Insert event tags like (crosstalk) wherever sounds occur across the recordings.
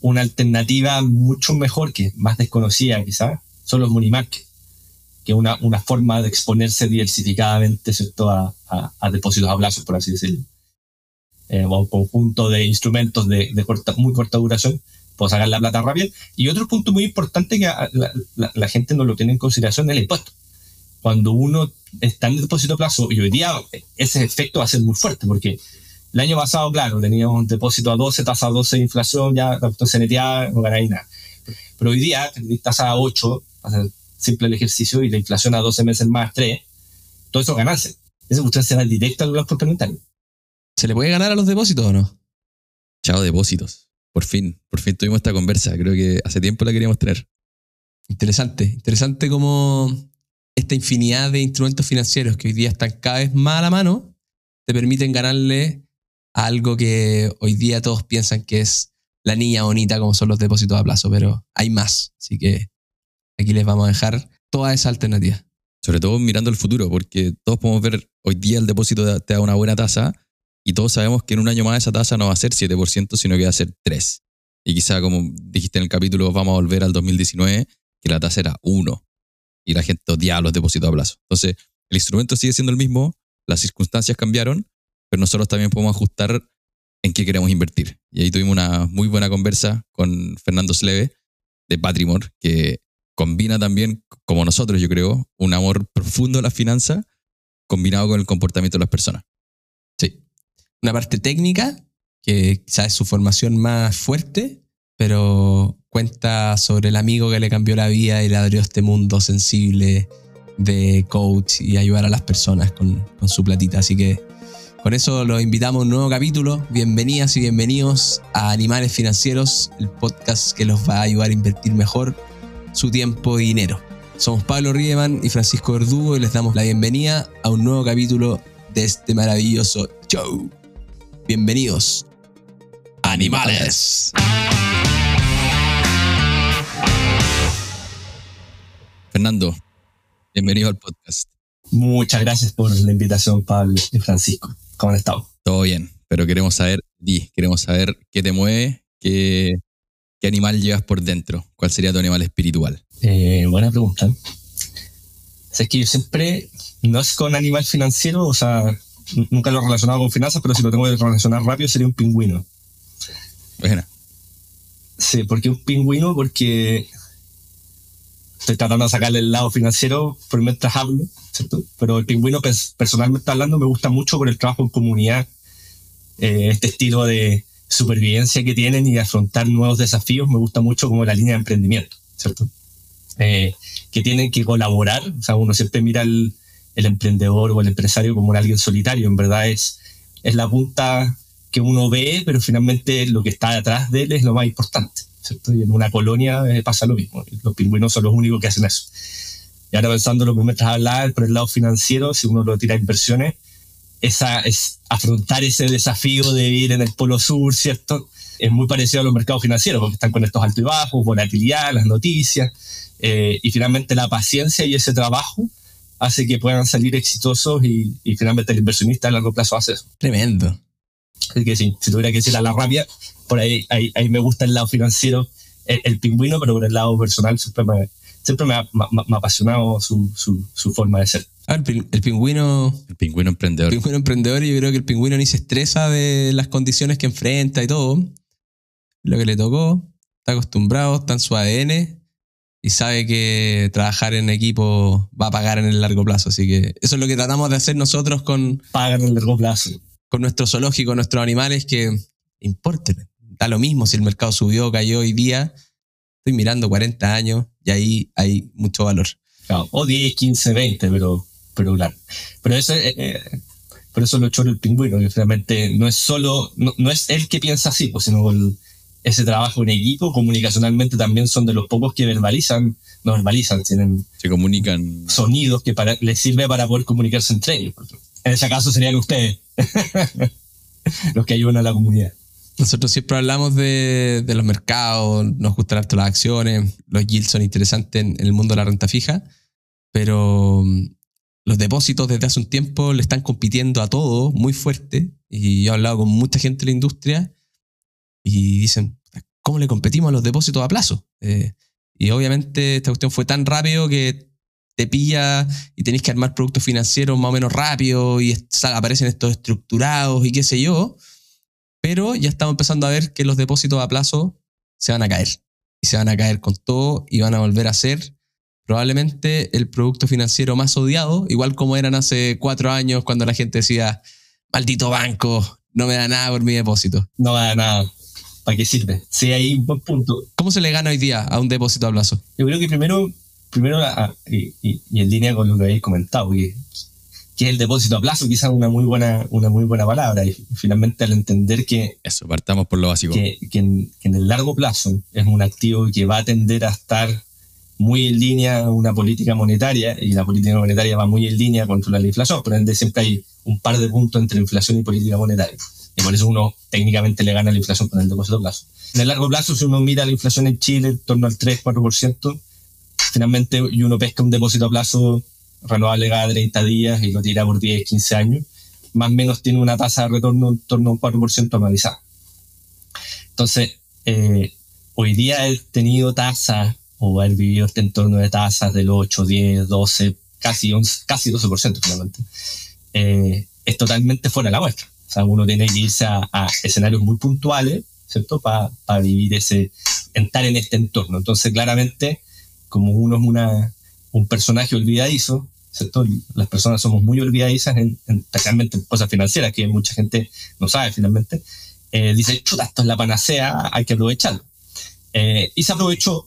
una alternativa mucho mejor, que más desconocida quizás, son los money market, que una, una forma de exponerse diversificadamente ¿cierto? A, a, depósitos a plazo, por así decirlo. Eh, o un conjunto de instrumentos de, muy corta duración, puedo sacar la plata rápido. Y otro punto muy importante que la, la, gente no lo tiene en consideración es el impuesto. Cuando uno está en depósito a plazo, y hoy día ese efecto va a ser muy fuerte, porque el año pasado, claro, teníamos un depósito a 12, tasa a 12 de inflación, ya la cuestión no ganáis nada. Pero hoy día, tenéis tasa a 8, para simple el ejercicio, y la inflación a 12 meses más 3, todo eso ganarse. Esa cuestión será directa al los complementarios. ¿Se le puede ganar a los depósitos o no? Chao, depósitos. Por fin, por fin tuvimos esta conversa. Creo que hace tiempo la queríamos tener. Interesante, interesante como esta infinidad de instrumentos financieros que hoy día están cada vez más a la mano te permiten ganarle algo que hoy día todos piensan que es la niña bonita como son los depósitos a plazo, pero hay más. Así que aquí les vamos a dejar toda esa alternativa. Sobre todo mirando el futuro, porque todos podemos ver hoy día el depósito te da una buena tasa y todos sabemos que en un año más esa tasa no va a ser 7%, sino que va a ser 3%. Y quizá, como dijiste en el capítulo, vamos a volver al 2019, que la tasa era 1 y la gente odiaba los depósitos a plazo. Entonces, el instrumento sigue siendo el mismo, las circunstancias cambiaron, pero nosotros también podemos ajustar en qué queremos invertir. Y ahí tuvimos una muy buena conversa con Fernando Sleve de Patrimore, que combina también, como nosotros yo creo, un amor profundo a la finanza combinado con el comportamiento de las personas. Sí. Una parte técnica, que quizás es su formación más fuerte, pero cuenta sobre el amigo que le cambió la vida y le abrió este mundo sensible de coach y ayudar a las personas con, con su platita. Así que con eso los invitamos a un nuevo capítulo. Bienvenidas y bienvenidos a Animales Financieros, el podcast que los va a ayudar a invertir mejor su tiempo y dinero. Somos Pablo Riemann y Francisco Verdugo y les damos la bienvenida a un nuevo capítulo de este maravilloso show. Bienvenidos, animales. Fernando, bienvenido al podcast. Muchas gracias por la invitación, Pablo y Francisco. ¿Cómo han estado? Todo bien, pero queremos saber, Di, queremos saber qué te mueve, qué, qué animal llevas por dentro, cuál sería tu animal espiritual. Eh, buena pregunta. Es que yo siempre, no es con animal financiero, o sea, nunca lo he relacionado con finanzas, pero si lo tengo que relacionar rápido sería un pingüino. Buena. Sí, porque un pingüino, porque estoy tratando de sacarle el lado financiero mientras hablo, ¿cierto? Pero el pingüino, personalmente hablando, me gusta mucho por el trabajo en comunidad, eh, este estilo de supervivencia que tienen y de afrontar nuevos desafíos, me gusta mucho como la línea de emprendimiento, ¿cierto? Eh, que tienen que colaborar, o sea, uno siempre mira el, el emprendedor o el empresario como alguien solitario, en verdad es, es la punta que uno ve, pero finalmente lo que está detrás de él es lo más importante. Y en una colonia eh, pasa lo mismo. Los pingüinos son los únicos que hacen eso. Y ahora pensando lo que me estás hablar por el lado financiero, si uno lo tira a inversiones, esa, es afrontar ese desafío de vivir en el polo sur, ¿cierto? Es muy parecido a los mercados financieros, porque están con estos altos y bajos, volatilidad, las noticias, eh, y finalmente la paciencia y ese trabajo hace que puedan salir exitosos y, y finalmente el inversionista a largo plazo hace eso. Tremendo. Así que sí, si tuviera que decir a la rabia, por ahí, ahí, me gusta el lado financiero, el, pingüino, pero por el lado personal siempre me, siempre me ha, apasionado su, su, forma de ser. el, pingüino. El pingüino emprendedor. El pingüino emprendedor, y yo creo que el pingüino ni se estresa de las condiciones que enfrenta y todo. Lo que le tocó, está acostumbrado, está en su ADN y sabe que trabajar en equipo va a pagar en el largo plazo. Así que eso es lo que tratamos de hacer nosotros con. Pagan en el largo plazo. Con nuestro zoológico, nuestros animales que importen da lo mismo si el mercado subió, cayó hoy día. Estoy mirando 40 años y ahí hay mucho valor. o 10, 15, 20, pero, pero claro. Pero eso, eh, eh, por eso lo echó el pingüino, que realmente no es solo, no, es él que piensa así, pues, sino ese trabajo en equipo, comunicacionalmente también son de los pocos que verbalizan, no verbalizan, tienen se comunican sonidos que para, les sirve para poder comunicarse entre ellos. En ese caso serían ustedes (laughs) los que ayudan a la comunidad. Nosotros siempre hablamos de, los mercados, nos gustan harto las acciones, los yields son interesantes en, el mundo de la renta fija, pero mm, los depósitos desde hace un tiempo le están compitiendo a todo muy fuerte y yo he hablado con mucha gente de la industria y dicen, ¿cómo le competimos a los depósitos a plazo? Eh, y obviamente esta cuestión fue tan rápido que te pilla y tenés que armar productos financieros más o menos rápido y aparecen estos estructurados y qué sé yo. Pero ya estamos empezando a ver que los depósitos a plazo se van a caer. Y se van a caer con todo y van a volver a ser probablemente el producto financiero más odiado, igual como eran hace cuatro años cuando la gente decía, maldito banco, no me da nada por mi depósito. No me da nada. ¿Para qué sirve? Sí, hay un buen punto. ¿Cómo se le gana hoy día a un depósito a plazo? Yo creo que primero, primero y, en línea con lo que habéis comentado, que, que el depósito a plazo, quizás una muy buena, una muy buena palabra. Y finalmente al entender que... Eso, partamos por lo básico. Que, en, que en el largo plazo es un activo que va a tender a estar muy en línea una política monetaria y la política monetaria va muy en línea contra la inflación, por ende siempre hay un par de puntos entre inflación y política monetaria. Y por eso uno técnicamente le gana la inflación con el depósito a plazo. En el largo plazo, si uno mira la inflación en Chile en torno al 3-4%, finalmente y uno pesca un depósito a plazo renovable cada 30 días y lo tira por 10, 15 años, más o menos tiene una tasa de retorno en torno a un 4% anualizado. Entonces, eh, hoy día he tenido tasas o haber vivido este entorno de tasas del 8, 10, 12, casi, 11, casi 12% finalmente, eh, es totalmente fuera de la muestra. O sea, uno tiene que irse a, escenarios muy puntuales, ¿cierto? Para vivir ese, entrar en este entorno. Entonces, claramente, como uno es una, un personaje olvidadizo, Las personas somos muy olvidadizas, en, especialmente en cosas financieras, que mucha gente no sabe finalmente. Eh, dice, chuta, esto es la panacea, hay que aprovecharlo. Eh, y se aprovechó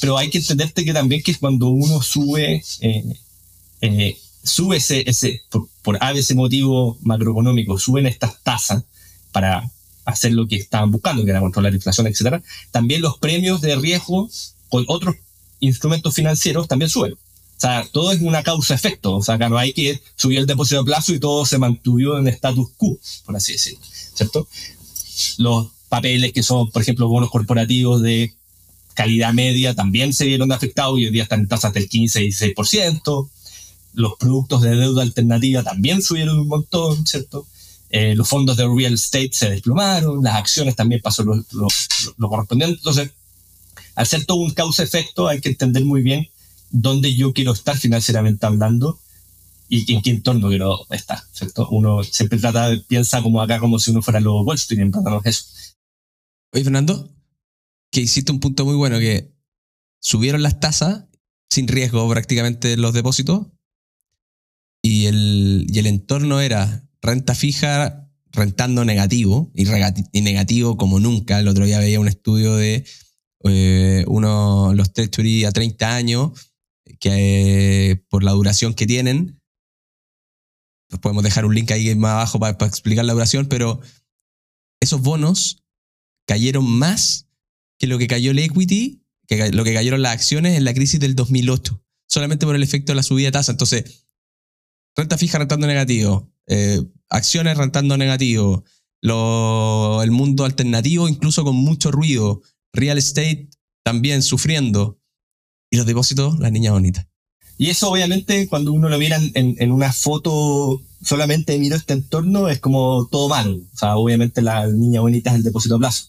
pero hay que entenderte que también que cuando uno sube, eh, sube ese, ese por, por ese motivo macroeconómico, suben estas tasas para hacer lo que estaban buscando, que era controlar la inflación, etcétera, también los premios de riesgo con otros instrumentos financieros también suben. O sea, todo es una causa-efecto. O sea, que no hay que subir el depósito de plazo y todo se mantuvo en status quo, por así decirlo. ¿Cierto? Los papeles que son, por ejemplo, bonos corporativos de calidad media también se vieron afectados y hoy día están en tasas del 15 y 16%. Los productos de deuda alternativa también subieron un montón, ¿cierto? Eh, los fondos de real estate se desplomaron, las acciones también pasó lo, lo, correspondiente. Entonces, al ser todo un causa-efecto, hay que entender muy bien dónde yo quiero estar financieramente hablando y en qué entorno quiero estar, ¿cierto? Uno siempre trata, piensa como acá, como si uno fuera los Wall Street, en no es eso. Oye, Fernando, que hiciste un punto muy bueno, que subieron las tasas sin riesgo prácticamente los depósitos y el, y el entorno era renta fija rentando negativo y, negativo como nunca. El otro día veía un estudio de eh, uno, los treasury a 30 años que eh, por la duración que tienen, nos podemos dejar un link ahí más abajo para, explicar la duración, pero esos bonos cayeron más que lo que cayó el equity, que lo que cayeron las acciones en la crisis del 2008, solamente por el efecto de la subida de tasa. Entonces, renta fija rentando negativo, eh, acciones rentando negativo, el mundo alternativo incluso con mucho ruido, real estate también sufriendo, y los depósitos, las niñas bonitas. Y eso obviamente cuando uno lo mira en, en una foto solamente miro este entorno es como todo malo. O sea, obviamente la niña bonita es el depósito a plazo.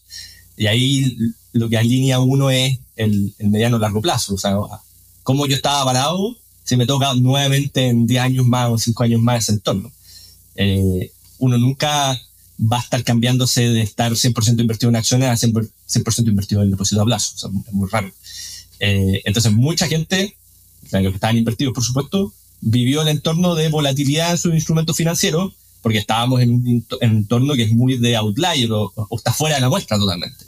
Y ahí lo que alinea uno es el, el mediano largo plazo. O sea, cómo yo estaba parado si me toca nuevamente en 10 años más o 5 años más ese entorno. Eh, uno nunca va a estar cambiándose de estar 100% invertido en acciones a 100%, invertido en depósito a plazo. O sea, es muy raro. Eh, entonces, mucha gente, los que estaban invertidos, por supuesto, vivió el entorno de volatilidad en sus instrumentos financieros porque estábamos en un entorno que es muy de outlier o, está fuera de la muestra totalmente.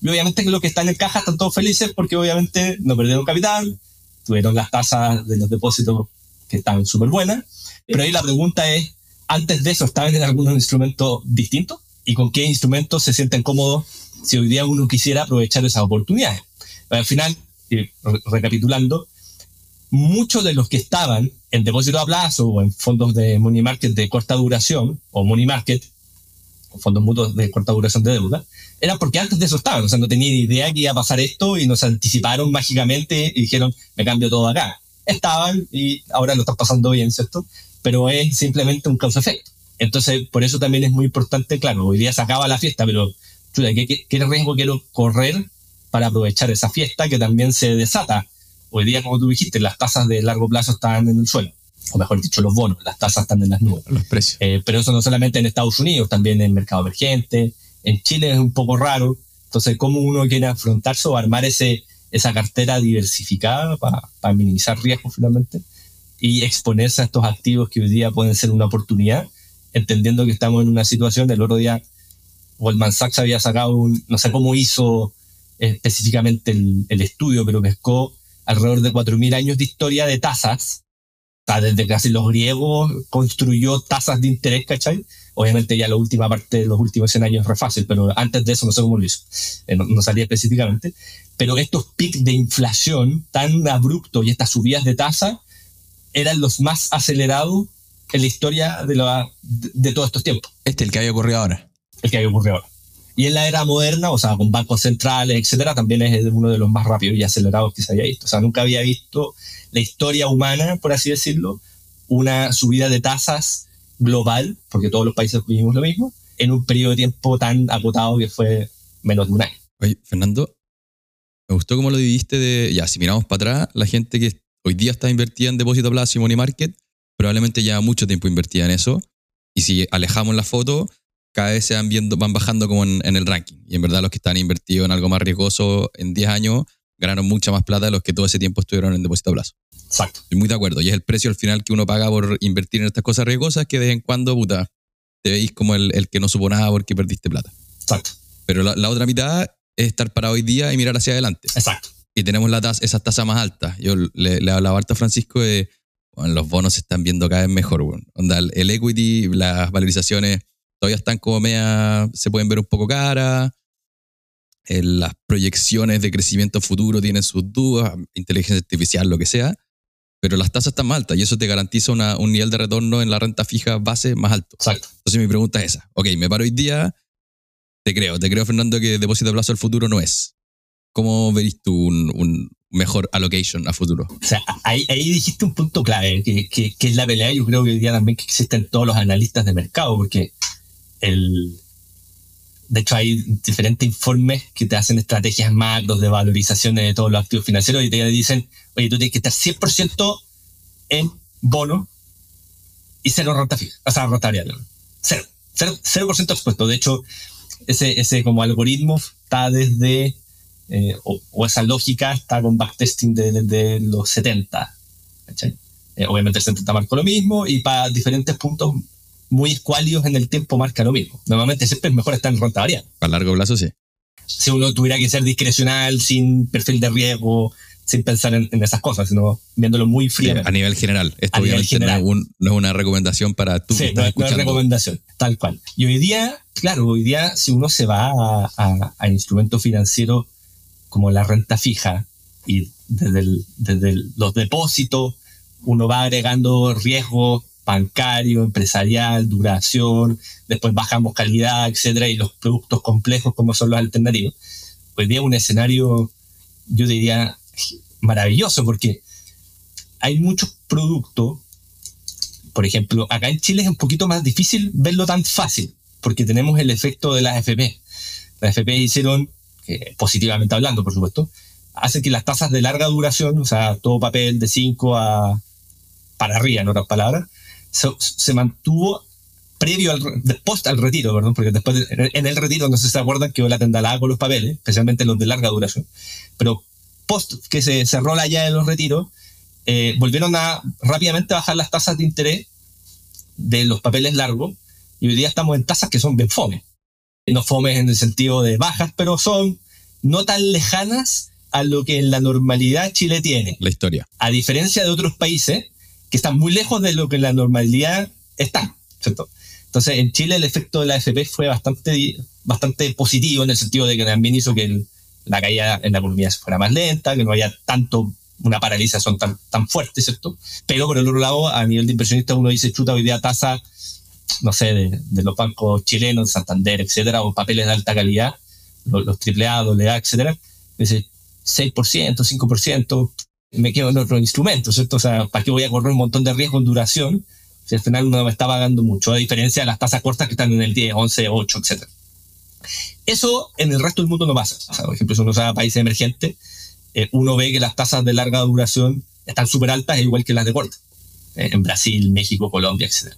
Y obviamente los que están en caja están todos felices porque obviamente no perdieron capital, tuvieron las tasas de los depósitos que están súper buenas. Pero ahí la pregunta es, antes de eso, ¿estaban en algún instrumento distinto? ¿Y con qué instrumentos se sienten cómodos si hoy día uno quisiera aprovechar esas oportunidades? al final, recapitulando, muchos de los que estaban en depósito a plazo o en fondos de money market de corta duración o money market, o fondos mutuos de corta duración de deuda, era porque antes de eso estaban, o sea, no tenían idea que iba a pasar esto y nos anticiparon mágicamente y dijeron, me cambio todo acá. Estaban y ahora lo están pasando bien, ¿cierto? Pero es simplemente un causa-efecto. Entonces, por eso también es muy importante, claro, hoy día se acaba la fiesta, pero ¿qué, qué riesgo quiero correr para aprovechar esa fiesta que también se desata? Hoy día, como tú dijiste, las tasas de largo plazo están en el suelo o mejor dicho, los bonos, las tasas están en las nubes. Los precios. Eh, pero eso no solamente en Estados Unidos, también en mercado emergente. En Chile es un poco raro. Entonces, ¿cómo uno quiere afrontarse o armar ese, esa cartera diversificada para minimizar riesgos finalmente y exponerse a estos activos que hoy día pueden ser una oportunidad, entendiendo que estamos en una situación, el otro día Goldman Sachs había sacado un, no sé cómo hizo específicamente el, el estudio, pero pescó alrededor de 4.000 años de historia de tasas desde casi los griegos construyó tasas de interés, ¿cachai? Obviamente ya la última parte de los últimos 100 años es re fácil, pero antes de eso no sé cómo lo hizo, eh, no, salía específicamente. Pero estos picos de inflación tan abruptos y estas subidas de tasa eran los más acelerados en la historia de, la, de, todos estos tiempos. Este, el que había ocurrido ahora. El que había ocurrido ahora. Y en la era moderna, o sea, con bancos centrales, etcétera, también es uno de los más rápidos y acelerados que se haya visto. O sea, nunca había visto la historia humana, por así decirlo, una subida de tasas global, porque todos los países vivimos lo mismo, en un periodo de tiempo tan acotado que fue menos de un año. Oye, Fernando, me gustó cómo lo dividiste de, ya, si miramos para atrás, la gente que hoy día está invertida en depósito a plazo y money market, probablemente ya mucho tiempo invertida en eso. Y si alejamos la foto, cada vez se van viendo, van bajando como en, en, el ranking. Y en verdad los que están invertidos en algo más riesgoso en 10 años ganaron mucha más plata de los que todo ese tiempo estuvieron en depósito a plazo. Exacto. Estoy muy de acuerdo. Y es el precio al final que uno paga por invertir en estas cosas riesgosas que de vez en cuando, puta, te veis como el, el que no supo nada porque perdiste plata. Exacto. Pero la, la, otra mitad es estar para hoy día y mirar hacia adelante. Exacto. Y tenemos la tasa, esas tasas más altas. Yo le, le hablaba a Francisco de, bueno, los bonos se están viendo cada vez mejor. Bueno. Onda, el equity, las valorizaciones todavía están como media, se pueden ver un poco caras las proyecciones de crecimiento futuro tienen sus dudas, inteligencia artificial, lo que sea, pero las tasas están más altas y eso te garantiza una, un nivel de retorno en la renta fija base más alto. Exacto. Entonces mi pregunta es esa. Ok, me paro hoy día, te creo, te creo Fernando que depósito a plazo al futuro no es. ¿Cómo verías tú un, un, mejor allocation a futuro? O sea, ahí, ahí dijiste un punto clave, que, que, que, es la pelea, yo creo que hoy día también que existen todos los analistas de mercado, porque el, de hecho, hay diferentes informes que te hacen estrategias macros de valorización de todos los activos financieros y te dicen, oye, tú tienes que estar 100% en bono y cero renta fija, o sea, renta variable. Cero. Cero, por ciento expuesto. De hecho, ese, ese como algoritmo está desde, eh, o, esa lógica está con backtesting desde de los 70. Eh, obviamente el 70 marcó lo mismo y para diferentes puntos muy escuálidos en el tiempo marca lo mismo. Normalmente siempre es mejor estar en renta variable. A largo plazo, sí. Si uno tuviera que ser discrecional, sin perfil de riesgo, sin pensar en, esas cosas, sino viéndolo muy frío. a nivel general. Esto obviamente No, es no, es una recomendación para tú. Sí, no, es recomendación, tal cual. Y hoy día, claro, hoy día si uno se va a, a, instrumentos financieros como la renta fija y desde, desde los depósitos, uno va agregando riesgo bancario, empresarial, duración, después bajamos calidad, etcétera, y los productos complejos como son los alternativos. Hoy día un escenario, yo diría, maravilloso, porque hay muchos productos, por ejemplo, acá en Chile es un poquito más difícil verlo tan fácil, porque tenemos el efecto de las FP. Las FP hicieron, positivamente hablando, por supuesto, hace que las tasas de larga duración, o sea, todo papel de 5 a para arriba, en otras palabras, se, mantuvo previo al post al retiro, perdón, porque después en el retiro no sé si se acuerdan que la tendalada con los papeles, especialmente los de larga duración, pero post que se cerró la llave de los retiros, eh, volvieron a rápidamente bajar las tasas de interés de los papeles largos y hoy día estamos en tasas que son bien fome. No fomes en el sentido de bajas, pero son no tan lejanas a lo que en la normalidad Chile tiene. La historia. A diferencia de otros países que están muy lejos de lo que la normalidad está, ¿cierto? Entonces, en Chile el efecto de la AFP fue bastante, bastante positivo en el sentido de que también hizo que la caída en la economía fuera más lenta, que no haya tanto una paralización tan, tan fuerte, ¿cierto? Pero por el otro lado, a nivel de inversionista, uno dice, chuta, hoy día tasa, no sé, de, los bancos chilenos, Santander, etcétera, o papeles de alta calidad, los, los AAA, AA, etcétera, dice 6%, 5%, me quedo en otro instrumento, ¿cierto? O sea, ¿para qué voy a correr un montón de riesgo en duración si al final no me está pagando mucho? A diferencia de las tasas cortas que están en el 10, 11, 8, etc. Eso en el resto del mundo no pasa. por ejemplo, si uno va a países emergentes, eh, uno ve que las tasas de larga duración están súper altas, igual que las de corta. Eh, en Brasil, México, Colombia, etc.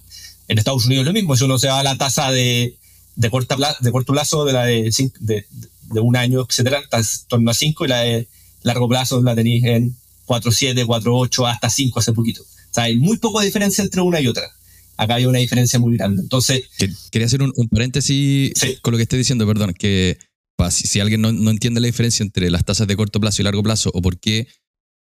En Estados Unidos lo mismo. Si uno se va a la tasa de, de, corta de corto plazo, de la de, de, de un año, etcétera, está en torno a 5 y la de largo plazo la tenéis en 4.7, 4.8, hasta 5 hace poquito. O sea, hay muy poca diferencia entre una y otra. Acá hay una diferencia muy grande. Entonces. Quería hacer un, paréntesis con lo que estoy diciendo, perdón, que si, si, alguien no, no, entiende la diferencia entre las tasas de corto plazo y largo plazo, o por qué,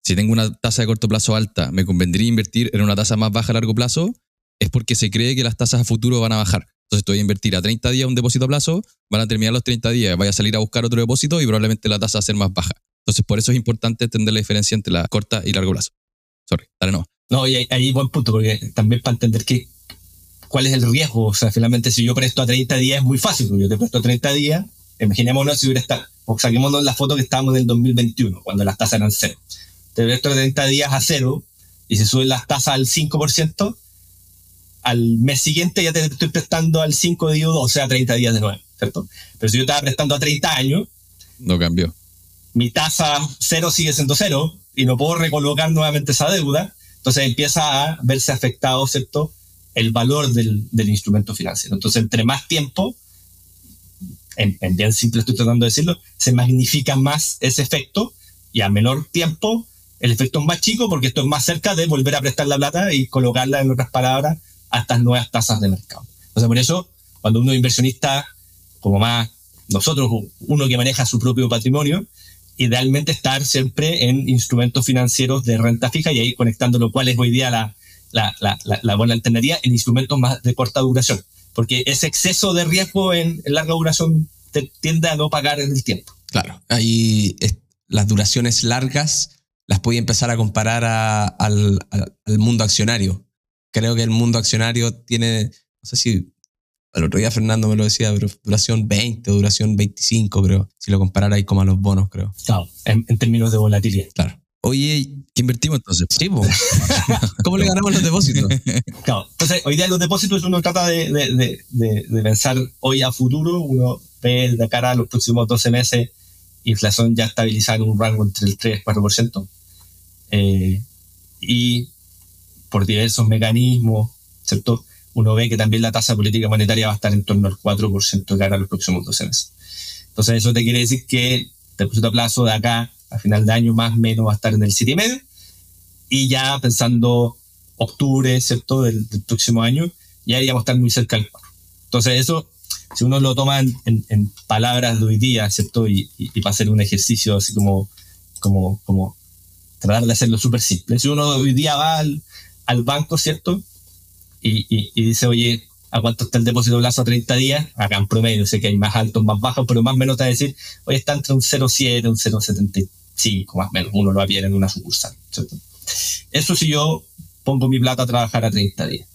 si tengo una tasa de corto plazo alta, me convendría invertir en una tasa más baja a largo plazo, es porque se cree que las tasas a futuro van a bajar. Entonces, estoy a invertir a 30 días un depósito a plazo, van a terminar los 30 días, vaya a salir a buscar otro depósito y probablemente la tasa va a ser más baja. Entonces, por eso es importante entender la diferencia entre la corta y largo plazo. Sorry, dale no. No, y ahí, buen punto, porque también para entender que, cuál es el riesgo. O sea, finalmente, si yo presto a 30 días es muy fácil, yo te presto a 30 días, imaginémonos si hubiera estado, o saquémonos la foto que estábamos en el 2021, cuando las tasas eran cero. Te presto a 30 días a cero y se suben las tasas al 5%, al mes siguiente ya te estoy prestando al 5 de 2, o sea, 30 días de nuevo, ¿cierto? Pero si yo estaba prestando a 30 años... No cambió. Mi tasa cero sigue siendo cero y no puedo recolocar nuevamente esa deuda, entonces empieza a verse afectado, ¿cierto? El valor del, instrumento financiero. Entonces, entre más tiempo, en, en, bien simple estoy tratando de decirlo, se magnifica más ese efecto y a menor tiempo el efecto es más chico porque esto es más cerca de volver a prestar la plata y colocarla, en otras palabras, a estas nuevas tasas de mercado. Entonces, por eso, cuando uno es inversionista, como más nosotros, uno que maneja su propio patrimonio, idealmente estar siempre en instrumentos financieros de renta fija y ahí conectando lo cual es hoy día la, la, la, la buena alternativa en instrumentos más de corta duración, porque ese exceso de riesgo en, larga duración tiende a no pagar en el tiempo. Claro, ahí las duraciones largas las puede empezar a comparar al, al, mundo accionario creo que el mundo accionario tiene, no sé si el otro día Fernando me lo decía, pero duración 20 o duración 25, creo, si lo comparara ahí como a los bonos, creo. Claro, en, términos de volatilidad. Claro. Oye, ¿qué invertimos entonces? Sí, (laughs) ¿cómo le ganamos los depósitos? Claro, entonces hoy día los depósitos uno trata de, de, de, de, pensar hoy a futuro, uno ve de cara a los próximos 12 meses inflación ya estabilizada en un rango entre el 3 y 4%. Eh, y por diversos mecanismos, ¿cierto? Uno ve que también la tasa política monetaria va a estar en torno al 4% de cara a los próximos 12 meses. Entonces, eso te quiere decir que el depósito a plazo de acá a final de año más o menos va a estar en el 7,5 y ya pensando octubre, ¿cierto?, del, próximo año, ya iríamos a estar muy cerca del 4. Entonces, eso, si uno lo toma en, palabras de hoy día, ¿cierto?, y, y, para hacer un ejercicio así como, como, como tratar de hacerlo súper simple. Si uno hoy día va al, al banco, ¿cierto? Y, y, dice, oye, ¿a cuánto está el depósito de plazo a 30 días? Acá en promedio, sé que hay más altos, más bajos, pero más o menos te va a decir, oye, está entre un 0,7, un 0,75, más o menos, uno lo va a en una sucursal, ¿cierto? Eso si yo pongo mi plata a trabajar a 30 días.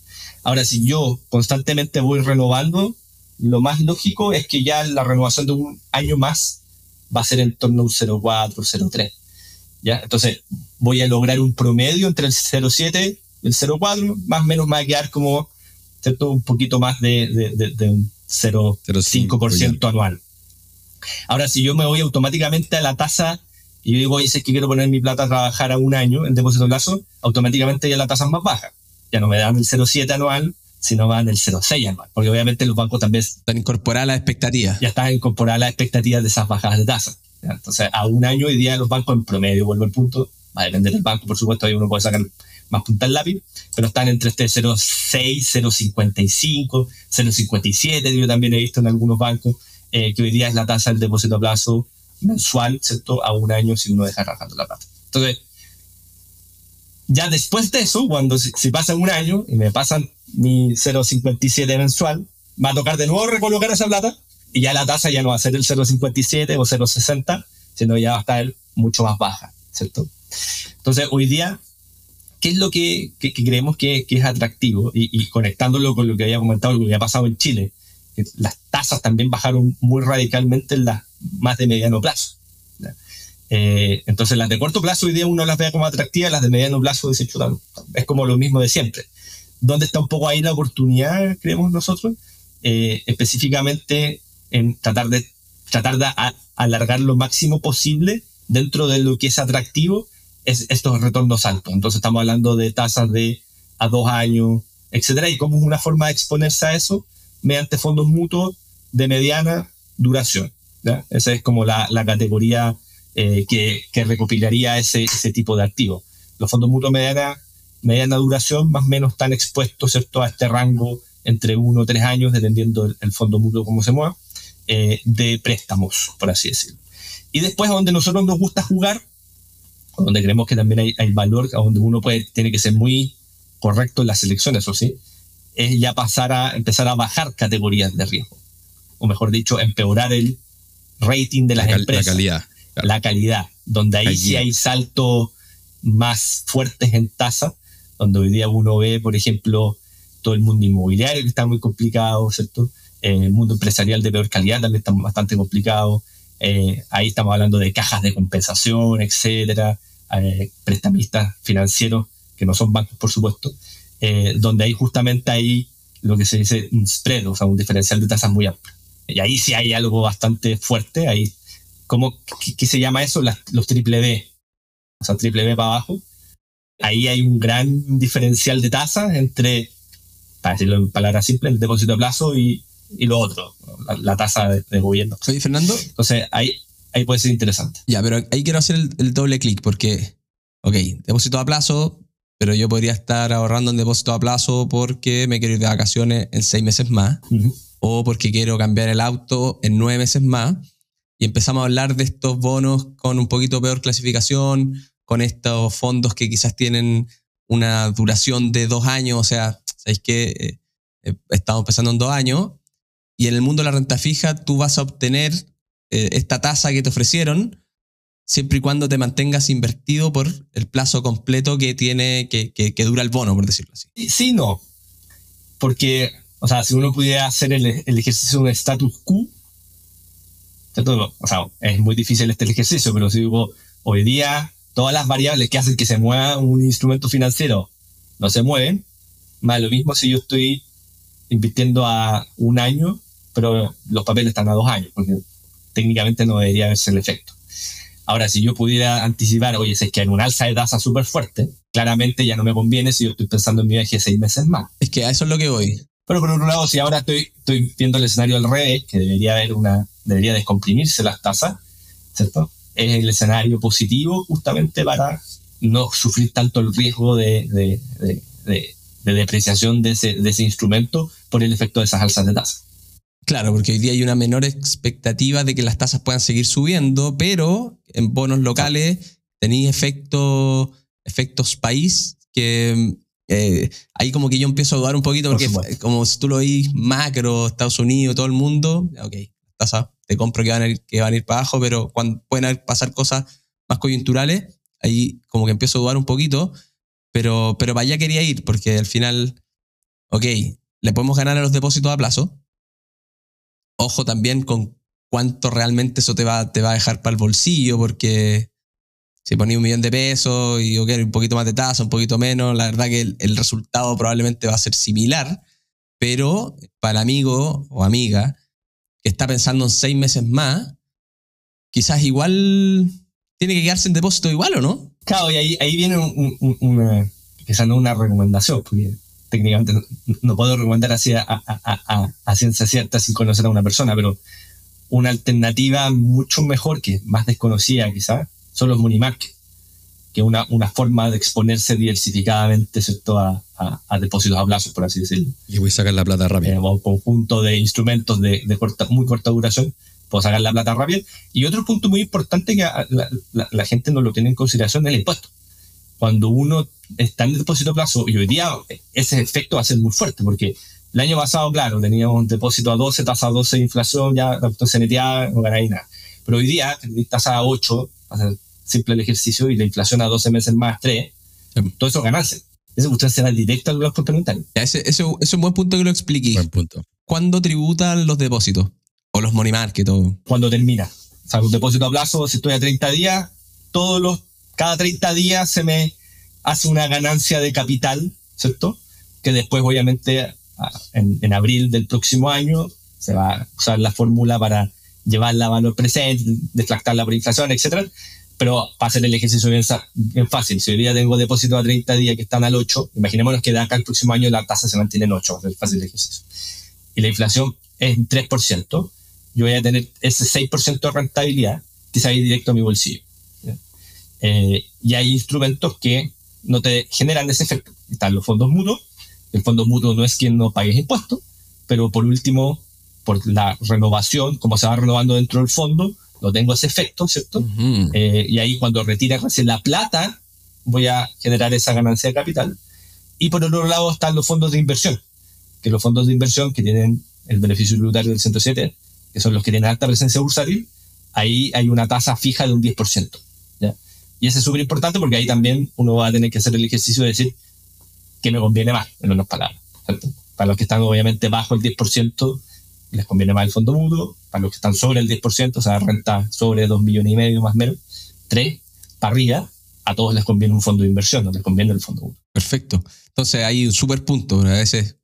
Ahora, si yo constantemente voy renovando, lo más lógico es que ya la renovación de un año más va a ser en torno a un 0,4, 0,3. ¿Ya? Entonces, voy a lograr un promedio entre el 0,7 el 0,4, más o menos me va a quedar como ¿cierto? un poquito más de, de, de, un 0,5% anual. Ahora, si yo me voy automáticamente a la tasa y yo digo, oye, si es que quiero poner mi plata a trabajar a un año en depósito de plazo, automáticamente ya la tasa es más baja. Ya no me dan el 0,7 anual, sino dan el 0,6 anual. Porque obviamente los bancos también... Están incorporadas las expectativas. Ya están incorporadas las expectativas de esas bajadas de tasa. Entonces, a un año hoy día los bancos en promedio, vuelvo al punto, va a depender del banco, por supuesto, ahí uno puede sacar más punta al lápiz, pero están entre este 0,6, 0,55, 0,57, yo también he visto en algunos bancos, eh, que hoy día es la tasa del depósito a plazo mensual, ¿cierto? A un año si uno deja rajando la plata. Entonces, ya después de eso, cuando si, pasa un año y me pasan mi 0,57 mensual, va a tocar de nuevo recolocar esa plata y ya la tasa ya no va a ser el 0,57 o 0,60, sino ya va a estar mucho más baja, ¿cierto? Entonces, hoy día ¿qué es lo que, creemos que, es atractivo? Y, conectándolo con lo que había comentado, lo que había pasado en Chile, las tasas también bajaron muy radicalmente en las más de mediano plazo. Eh, entonces las de corto plazo hoy día uno las ve como atractivas, las de mediano plazo dice, es como lo mismo de siempre. ¿Dónde está un poco ahí la oportunidad, creemos nosotros? Eh, específicamente en tratar de, tratar de alargar lo máximo posible dentro de lo que es atractivo es estos retornos altos. Entonces estamos hablando de tasas de a dos años, etcétera, y como una forma de exponerse a eso mediante fondos mutuos de mediana duración. Esa es como la, la categoría eh, que, que, recopilaría ese, ese tipo de activos. Los fondos mutuos mediana, mediana duración más o menos están expuestos ¿cierto? a este rango entre uno o tres años, dependiendo el, fondo mutuo cómo se mueva, eh, de préstamos, por así decirlo. Y después, donde nosotros nos gusta jugar, donde creemos que también hay, hay valor, donde uno puede, tiene que ser muy correcto en las selecciones, eso sí, es ya pasar a empezar a bajar categorías de riesgo. O mejor dicho, empeorar el rating de las empresas. La calidad. La calidad. Donde ahí sí hay saltos más fuertes en tasa, donde hoy día uno ve, por ejemplo, todo el mundo inmobiliario que está muy complicado, ¿cierto? Eh, el mundo empresarial de peor calidad también está bastante complicado. Eh, ahí estamos hablando de cajas de compensación, etcétera, eh, prestamistas financieros que no son bancos, por supuesto, donde hay justamente ahí lo que se dice un spread, o sea, un diferencial de tasas muy amplio. Y ahí sí hay algo bastante fuerte, ahí, ¿cómo, qué, se llama eso? los triple B, o sea, triple B para abajo. Ahí hay un gran diferencial de tasas entre para decirlo en palabras simples, el depósito a plazo y, y lo otro, la, tasa de, gobierno. Oye, Fernando. Entonces, ahí, ahí puede ser interesante. Ya, pero ahí quiero hacer el, doble clic porque, ok, depósito a plazo, pero yo podría estar ahorrando en depósito a plazo porque me quiero ir de vacaciones en seis meses más o porque quiero cambiar el auto en nueve meses más. Y empezamos a hablar de estos bonos con un poquito peor clasificación, con estos fondos que quizás tienen una duración de dos años, o sea, sabéis que eh, eh, estamos empezando en dos años y en el mundo de la renta fija tú vas a obtener eh, esta tasa que te ofrecieron siempre y cuando te mantengas invertido por el plazo completo que tiene, que, que, dura el bono, por decirlo así. Sí, no. Porque, o sea, si uno pudiera hacer el, el ejercicio de status quo, o sea, es muy difícil este ejercicio, pero si digo, hoy día todas las variables que hacen que se mueva un instrumento financiero no se mueven, más lo mismo si yo estoy invirtiendo a un año, pero los papeles están a dos años, porque técnicamente no debería verse el efecto. Ahora, si yo pudiera anticipar, oye, si es que hay un alza de tasa súper fuerte, claramente ya no me conviene si yo estoy pensando en mi viaje seis meses más. Es que a eso es lo que voy. Pero por otro lado, si ahora estoy, estoy viendo el escenario al revés, que debería haber una, debería descomprimirse las tasas, ¿cierto? Es el escenario positivo justamente para no sufrir tanto el riesgo de, de, de de depreciación de ese, de ese instrumento por el efecto de esas alzas de tasa. Claro, porque hoy día hay una menor expectativa de que las tasas puedan seguir subiendo, pero en bonos locales tenéis efectos país que eh, ahí como que yo empiezo a dudar un poquito porque como si tú lo oís macro, Estados Unidos, todo el mundo, ok, tasas te compro que van, a ir, que van a ir para abajo, pero cuando pueden pasar cosas más coyunturales, ahí como que empiezo a dudar un poquito. Pero, pero para allá quería ir, porque al final, ok, le podemos ganar a los depósitos a plazo. Ojo también con cuánto realmente eso te va, te va a dejar para el bolsillo, porque si ponía un millón de pesos y ok, un poquito más de tasa, un poquito menos, la verdad que el, resultado probablemente va a ser similar, pero para el amigo o amiga que está pensando en seis meses más, quizás igual tiene que quedarse en depósito igual o no. Claro, y ahí, ahí viene no una recomendación, porque técnicamente no, puedo recomendar así a, a, a, ciencia cierta sin conocer a una persona, pero una alternativa mucho mejor, que más desconocida quizás, son los money market, que es una, una forma de exponerse diversificadamente ¿cierto? A, a, depósitos a plazos, por así decirlo. Y voy a sacar la plata rápido. Eh, un conjunto de instrumentos de, de corta, muy corta duración puedo sacar la plata rápido. Y otro punto muy importante que la, gente no lo tiene en consideración es el impuesto. Cuando uno está en el depósito a plazo, y hoy día ese efecto va a ser muy fuerte, porque el año pasado, claro, teníamos un depósito a 12, tasa a 12 de inflación, ya la se neteaba, no ganáis nada. Pero hoy día, tasa a 8, hacer simple el ejercicio, y la inflación a 12 meses más 3, todo eso ganarse. Ese usted será directo al los complementarios. Ese, ese, es un buen punto que lo expliqué. Buen punto. ¿Cuándo tributan los depósitos? O los money market. O... Cuando termina. O sea, un depósito a plazo, si estoy a 30 días, todos los, cada 30 días se me hace una ganancia de capital, ¿cierto? Que después, obviamente, en, en abril del próximo año Se va a usar la fórmula para llevarla a valor presente, deflactarla por inflación, etcétera. Pero para hacer el ejercicio bien, bien, fácil, si hoy día tengo depósitos a 30 días que están al 8, imaginémonos que de acá al próximo año la tasa se mantiene en 8, es fácil ejercicio. Y la inflación es 3%, yo voy a tener ese 6% de rentabilidad que se directo a mi bolsillo. Eh, y hay instrumentos que no te generan ese efecto. Están los fondos mutuos. El fondo mutuo no es quien no pague impuestos, pero por último, por la renovación, como se va renovando dentro del fondo, no tengo ese efecto, ¿cierto? Eh, y ahí cuando retira la plata, voy a generar esa ganancia de capital. Y por otro lado están los fondos de inversión, que los fondos de inversión que tienen el beneficio tributario del 107, que son los que tienen alta presencia bursátil, ahí hay una tasa fija de un 10%. Y eso es súper importante porque ahí también uno va a tener que hacer el ejercicio de decir que me conviene más, en otras palabras. Para los que están obviamente bajo el 10%, les conviene más el fondo mutuo. Para los que están sobre el 10%, o sea, renta sobre 2 millones y medio más o menos, 3, para arriba, a todos les conviene un fondo de inversión, no les conviene el fondo mutuo. Perfecto. Entonces hay un súper punto. A veces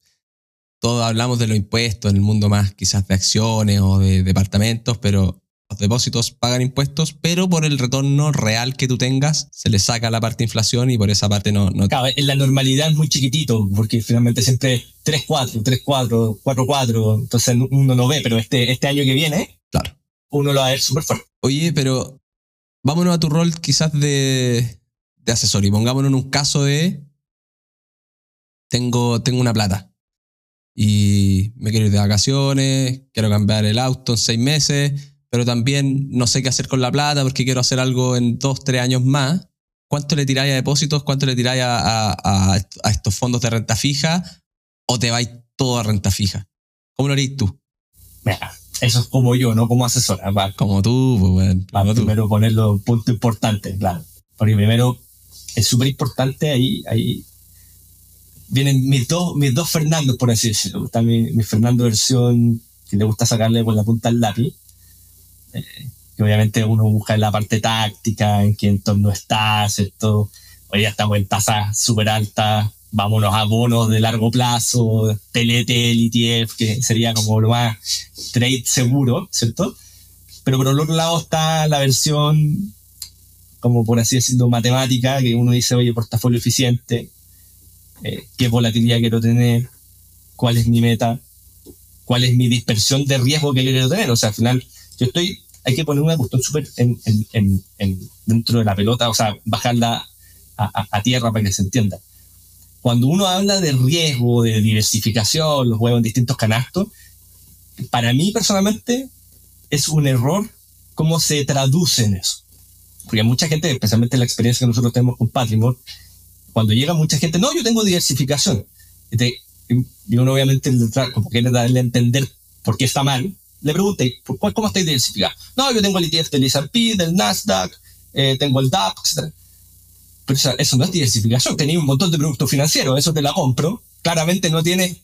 todos hablamos de los impuestos en el mundo más quizás de acciones o de departamentos, pero los depósitos pagan impuestos, pero por el retorno real que tú tengas, se le saca la parte de inflación y por esa parte no... no... Claro, en la normalidad es muy chiquitito, porque finalmente siempre 3-4, 3-4, 4-4, entonces uno no ve, pero este, este año que viene, claro. uno lo va a ver súper fuerte. Oye, pero vámonos a tu rol quizás de, de asesor y pongámonos en un caso de... Tengo, tengo una plata y me quiero ir de vacaciones, quiero cambiar el auto en seis meses pero también no sé qué hacer con la plata porque quiero hacer algo en dos, tres años más. ¿Cuánto le tiráis a depósitos? ¿Cuánto le tiráis a, estos fondos de renta fija? ¿O te vais todo a renta fija? ¿Cómo lo harías tú? Mira, eso es como yo, no como asesora. Como tú, pues, bueno, Primero ponerlo punto importante, claro. Porque primero es súper importante ahí, ahí vienen mis dos, mis dos Fernandos, por así decirlo. Está mi, mi Fernando versión que le gusta sacarle con la punta al lápiz eh, que obviamente uno busca en la parte táctica, en qué entorno está, ¿cierto? Hoy ya estamos en tasas súper altas, vámonos a bonos de largo plazo, TLT, ETF, que sería como lo más trade seguro, ¿cierto? Pero por el otro lado está la versión, como por así decirlo, matemática, que uno dice, oye, portafolio eficiente, eh, qué volatilidad quiero tener, cuál es mi meta, cuál es mi dispersión de riesgo que quiero tener. O sea, al final yo estoy, hay que poner una cuestión súper en, en, en, dentro de la pelota, o sea, bajarla a, a, tierra para que se entienda. Cuando uno habla de riesgo, de diversificación, los juegos en distintos canastos, para mí personalmente es un error cómo se traduce en eso. Porque mucha gente, especialmente la experiencia que nosotros tenemos con Patrimon, cuando llega mucha gente, no, yo tengo diversificación. Y uno obviamente como quiere darle a entender por qué está mal, le pregunté, ¿cómo estáis diversificado? No, yo tengo el ETF del S&P, del Nasdaq, eh, tengo el DAP, etc. Pero eso, no es diversificación. Tenía un montón de productos financieros, eso te la compro. Claramente no tiene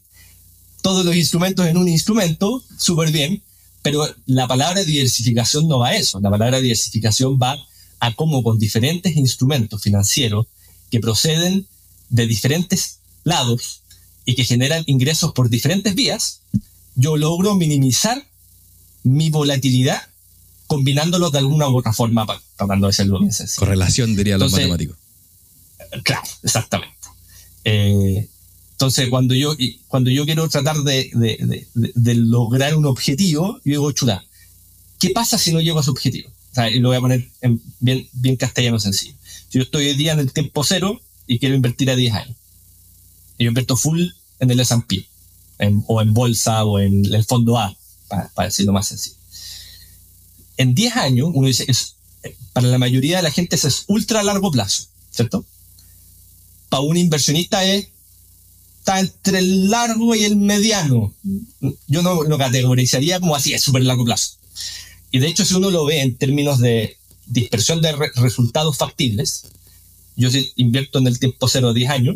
todos los instrumentos en un instrumento, súper bien, pero la palabra diversificación no va a eso. La palabra diversificación va a cómo con diferentes instrumentos financieros que proceden de diferentes lados y que generan ingresos por diferentes vías, yo logro minimizar mi volatilidad combinándolo de alguna u otra forma, tratando de serlo bien sencillo. Correlación, diría los matemáticos. Claro, exactamente. Eh, entonces, cuando yo, cuando yo quiero tratar de, de, de, lograr un objetivo, yo digo, chuta, ¿qué pasa si no llego a ese objetivo? O sea, y lo voy a poner en bien, bien castellano sencillo. Si yo estoy hoy día en el tiempo cero y quiero invertir a 10 años, y yo invierto full en el S&P, o en bolsa, o en el fondo A, para, decirlo más sencillo. En 10 años, uno dice, es, para la mayoría de la gente eso es ultra largo plazo, ¿cierto? Para un inversionista es, está entre el largo y el mediano. Yo no lo categorizaría como así, es súper largo plazo. Y de hecho, si uno lo ve en términos de dispersión de resultados factibles, yo si invierto en el tiempo 0 10 años,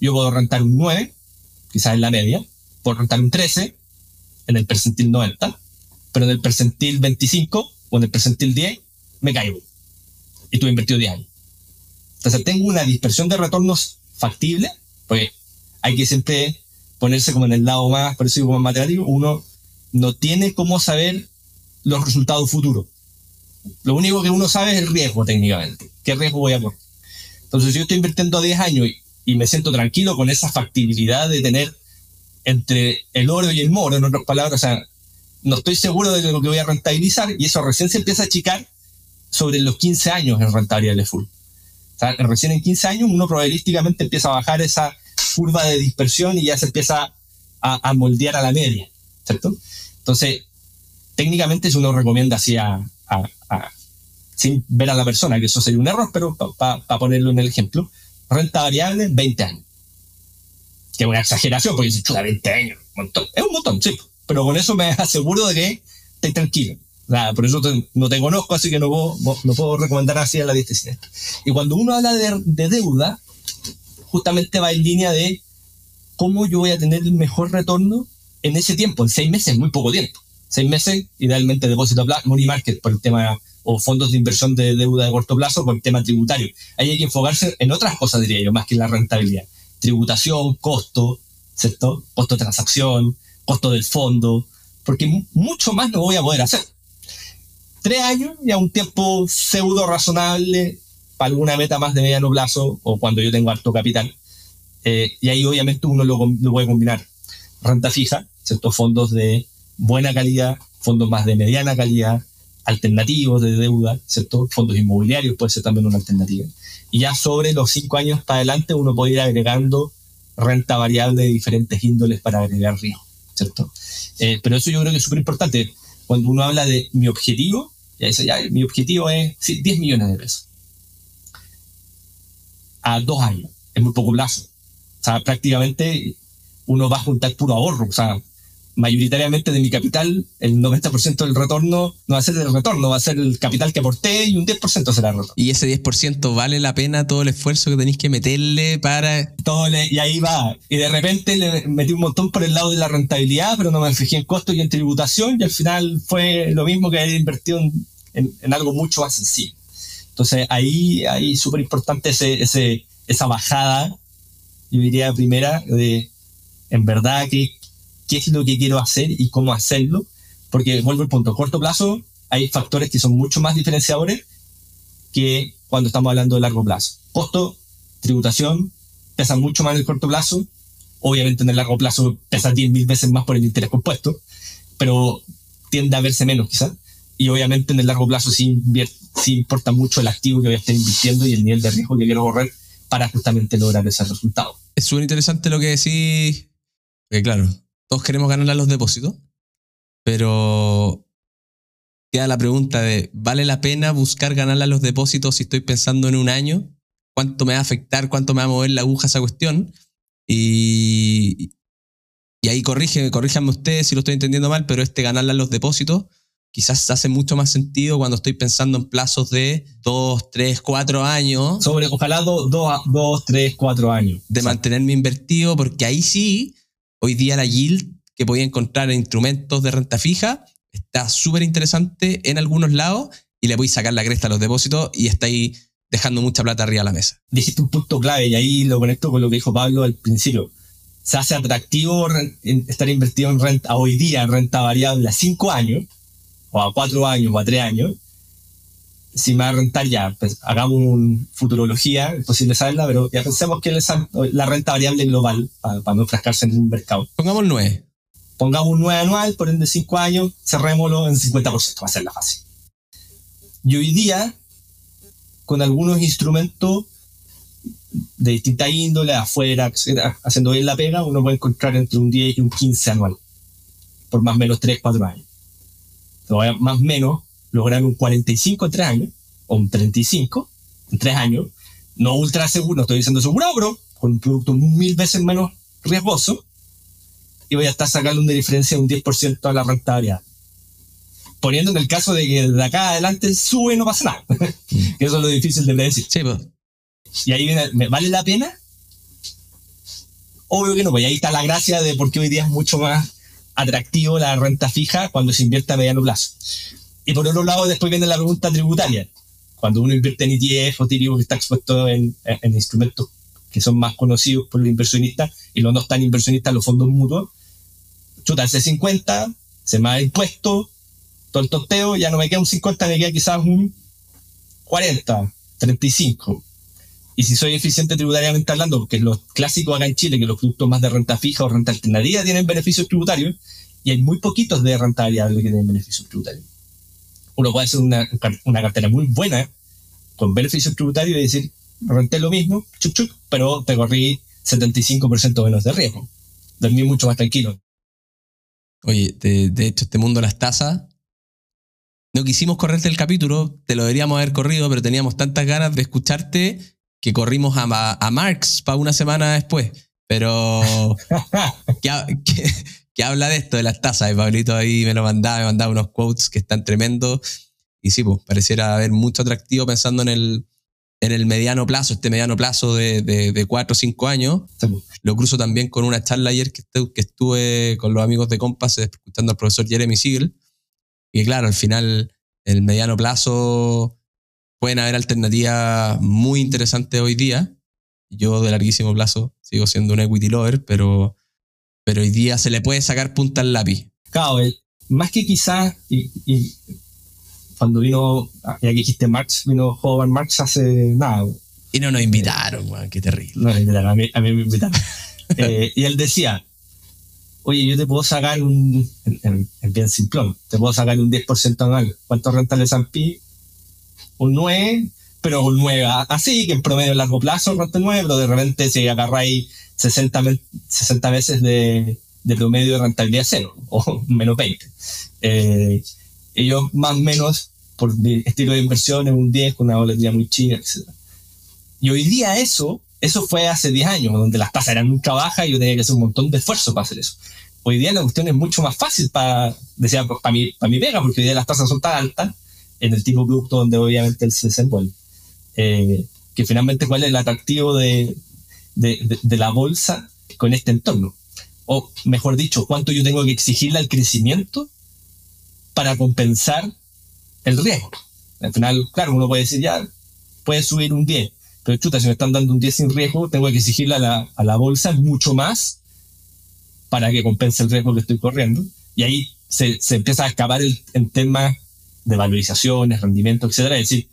yo puedo rentar un 9, quizás en la media, puedo rentar un 13, en el percentil 90, pero en el percentil 25 o en el percentil 10 me caigo. Y tú invertido 10 años. Entonces tengo una dispersión de retornos factible, porque hay que siempre ponerse como en el lado más parecido como matemático. Uno no tiene cómo saber los resultados futuros. Lo único que uno sabe es el riesgo técnicamente. ¿Qué riesgo voy a correr? Entonces, si yo estoy invirtiendo a 10 años y, y me siento tranquilo con esa factibilidad de tener entre el oro y el moro, en otras palabras, o sea, no estoy seguro de lo que voy a rentabilizar y eso recién se empieza a achicar sobre los 15 años en rentabilidad de full. O sea, recién en 15 años uno probabilísticamente empieza a bajar esa curva de dispersión y ya se empieza a, moldear a la media, ¿cierto? Entonces, técnicamente si uno recomienda así a, sin ver a la persona, que eso sería un error, pero para pa, ponerlo en el ejemplo, renta variable 20 años. Que una exageración, porque dice, chuta, 20 años, un montón. Es un montón, sí, pero con eso me aseguro de que estoy tranquilo. Nada, por eso no te conozco, así que no puedo, no puedo recomendar así a la diestra Y cuando uno habla de, de deuda, justamente va en línea de cómo yo voy a tener el mejor retorno en ese tiempo, en seis meses, muy poco tiempo. Seis meses, idealmente depósito a plazo, money market por el tema, o fondos de inversión de deuda de corto plazo por el tema tributario. Ahí hay que enfocarse en otras cosas, diría yo, más que en la rentabilidad. Tributación, costo, ¿cierto? Costo de transacción, costo del fondo, porque mucho más no voy a poder hacer. Tres años, ya un tiempo pseudo razonable para alguna meta más de mediano plazo o cuando yo tengo alto capital. Eh, y ahí obviamente uno lo, lo puede combinar. Renta fija, ciertos fondos de buena calidad, fondos más de mediana calidad, alternativos de deuda, ¿cierto? Fondos inmobiliarios puede ser también una alternativa. Y ya sobre los cinco años para adelante uno puede ir agregando renta variable de diferentes índoles para agregar riesgo, ¿cierto? Eh, pero eso yo creo que es súper importante. Cuando uno habla de mi objetivo, ya dice, ya, mi objetivo es sí, 10 millones de pesos. A dos años, es muy poco plazo. O sea, prácticamente uno va a juntar puro ahorro. O sea, mayoritariamente de mi capital, el 90% del retorno no va a ser el retorno, va a ser el capital que aporté y un 10% será el retorno. Y ese 10% vale la pena todo el esfuerzo que tenéis que meterle para... Todo le, y ahí va. Y de repente le metí un montón por el lado de la rentabilidad, pero no me fijé en costos y en tributación y al final fue lo mismo que haber invertido en, en, en algo mucho más sencillo. Entonces ahí, ahí súper importante ese, ese, esa bajada, yo diría primera, de en verdad que qué es lo que quiero hacer y cómo hacerlo, porque vuelvo al punto, corto plazo hay factores que son mucho más diferenciadores que cuando estamos hablando de largo plazo. Costo, tributación, pesan mucho más en el corto plazo, obviamente en el largo plazo pesa 10.000 veces más por el interés compuesto, pero tiende a verse menos quizás. Y obviamente en el largo plazo sí, sí importa mucho el activo que voy a estar invirtiendo y el nivel de riesgo que quiero correr para justamente lograr ese resultado. Es súper interesante lo que decís, porque claro, todos queremos ganar a los depósitos, pero queda la pregunta de, ¿vale la pena buscar ganar a los depósitos si estoy pensando en un año? ¿Cuánto me va a afectar? ¿Cuánto me va a mover la aguja esa cuestión? Y, y ahí corrige, corríjanme ustedes si lo estoy entendiendo mal, pero este ganarle a los depósitos quizás hace mucho más sentido cuando estoy pensando en plazos de dos, tres, cuatro años. Sobre, ojalá dos, dos, dos tres, cuatro años. De mantenerme invertido, porque ahí sí Hoy día la yield que podía encontrar en instrumentos de renta fija está súper interesante en algunos lados y le podéis sacar la cresta a los depósitos y estáis dejando mucha plata arriba de la mesa. Dijiste un punto clave y ahí lo conecto con lo que dijo Pablo al principio. Se hace atractivo estar invertido en renta hoy día en renta variable a cinco años, o a cuatro años, o a tres años, si me va a rentar ya, pues, hagamos una futurología, es posible saberla, pero ya pensemos que la renta variable global, para, no enfrascarse en un mercado. Pongamos 9. Pongamos un 9 anual, por ende 5 años, cerrémoslo en 50%, va a ser la fácil. Y hoy día, con algunos instrumentos de distinta índole, afuera, haciendo bien la pega, uno puede encontrar entre un 10 y un 15 anual, por más o menos 3, 4 años. Entonces, más o menos, lograr un 45 en 3 años, o un 35 en 3 años, no ultra seguro, no estoy diciendo seguro, pero con un producto mil veces menos riesgoso, y voy a estar sacando una diferencia de un 10% a la rentabilidad. Poniendo en el caso de que de acá adelante sube y no pasa nada. que (laughs) eso es lo difícil de predecir. Sí, pues. Y ahí viene, ¿me ¿vale la pena? Obvio que no, pues ahí está la gracia de por qué hoy día es mucho más atractivo la renta fija cuando se invierte a mediano plazo. Y por otro lado, después viene la pregunta tributaria. Cuando uno invierte en ETF o títulos que está expuesto en, en, instrumentos que son más conocidos por los inversionistas y los no tan inversionistas, los fondos mutuos, chuta, el C50 se me ha impuesto todo el tonteo, ya no me queda un 50, me queda quizás un 40, 35. Y si soy eficiente tributariamente hablando, porque es lo clásico acá en Chile, que los productos más de renta fija o renta alternativa tienen beneficios tributarios, y hay muy poquitos de renta variable que tienen beneficios tributarios. Uno puede hacer una, una cartera muy buena con beneficios tributarios y decir, renté lo mismo, chuc, chuc, pero te corrí 75% menos de riesgo. Dormí mucho más tranquilo. Oye, de, de hecho, este mundo de las tasas, no quisimos correrte el capítulo, te lo deberíamos haber corrido, pero teníamos tantas ganas de escucharte que corrimos a, a Marx para una semana después. Pero, (laughs) ¿qué, qué, habla de esto, de las tasas? Y Pablito ahí me lo mandaba, me mandaba unos quotes que están tremendos. Y sí, pues, pareciera haber mucho atractivo pensando en el, en el mediano plazo, este mediano plazo de, de, cuatro o cinco años. Lo cruzo también con una charla ayer que, que estuve con los amigos de Compass escuchando al profesor Jeremy Siegel. Y claro, al final, el mediano plazo pueden haber alternativas muy interesantes hoy día. Yo de larguísimo plazo sigo siendo un equity lover, pero, pero hoy día se le puede sacar punta al lápiz. Claro, más que quizás, y, cuando vino, ya que dijiste Marx, vino Howard Marx hace nada. Y no nos invitaron, man, qué terrible. No nos invitaron, a mí, a mí me invitaron. (laughs) Eh, y él decía, oye, yo te puedo sacar un, en, bien simplón, te puedo sacar un 10% anual. ¿Cuánto renta el S&P? un 9, pero 9 así, que en promedio a largo plazo renta 9, pero de repente si agarráis 60, 60 veces de, de promedio de rentabilidad cero, o (laughs) menos 20. Eh, ellos más o menos, por mi estilo de inversión, en un 10 con una volatilidad muy chica, etc. Y hoy día eso, eso fue hace 10 años, donde las tasas eran ultra bajas y yo tenía que hacer un montón de esfuerzo para hacer eso. Hoy día la cuestión es mucho más fácil para, decía, para mi, para mi pega, porque hoy día las tasas son tan altas en el tipo de producto donde obviamente él se desenvuelve. Eh, que finalmente cuál es el atractivo de, de, la bolsa con este entorno. O mejor dicho, cuánto yo tengo que exigirle al crecimiento para compensar el riesgo. Al final, claro, uno puede decir, ya, puede subir un 10, pero chuta, si me están dando un 10 sin riesgo, tengo que exigirle a la, a la bolsa mucho más para que compense el riesgo que estoy corriendo. Y ahí se, se empieza a escapar el, el tema de valorizaciones, rendimiento, etcétera, es decir,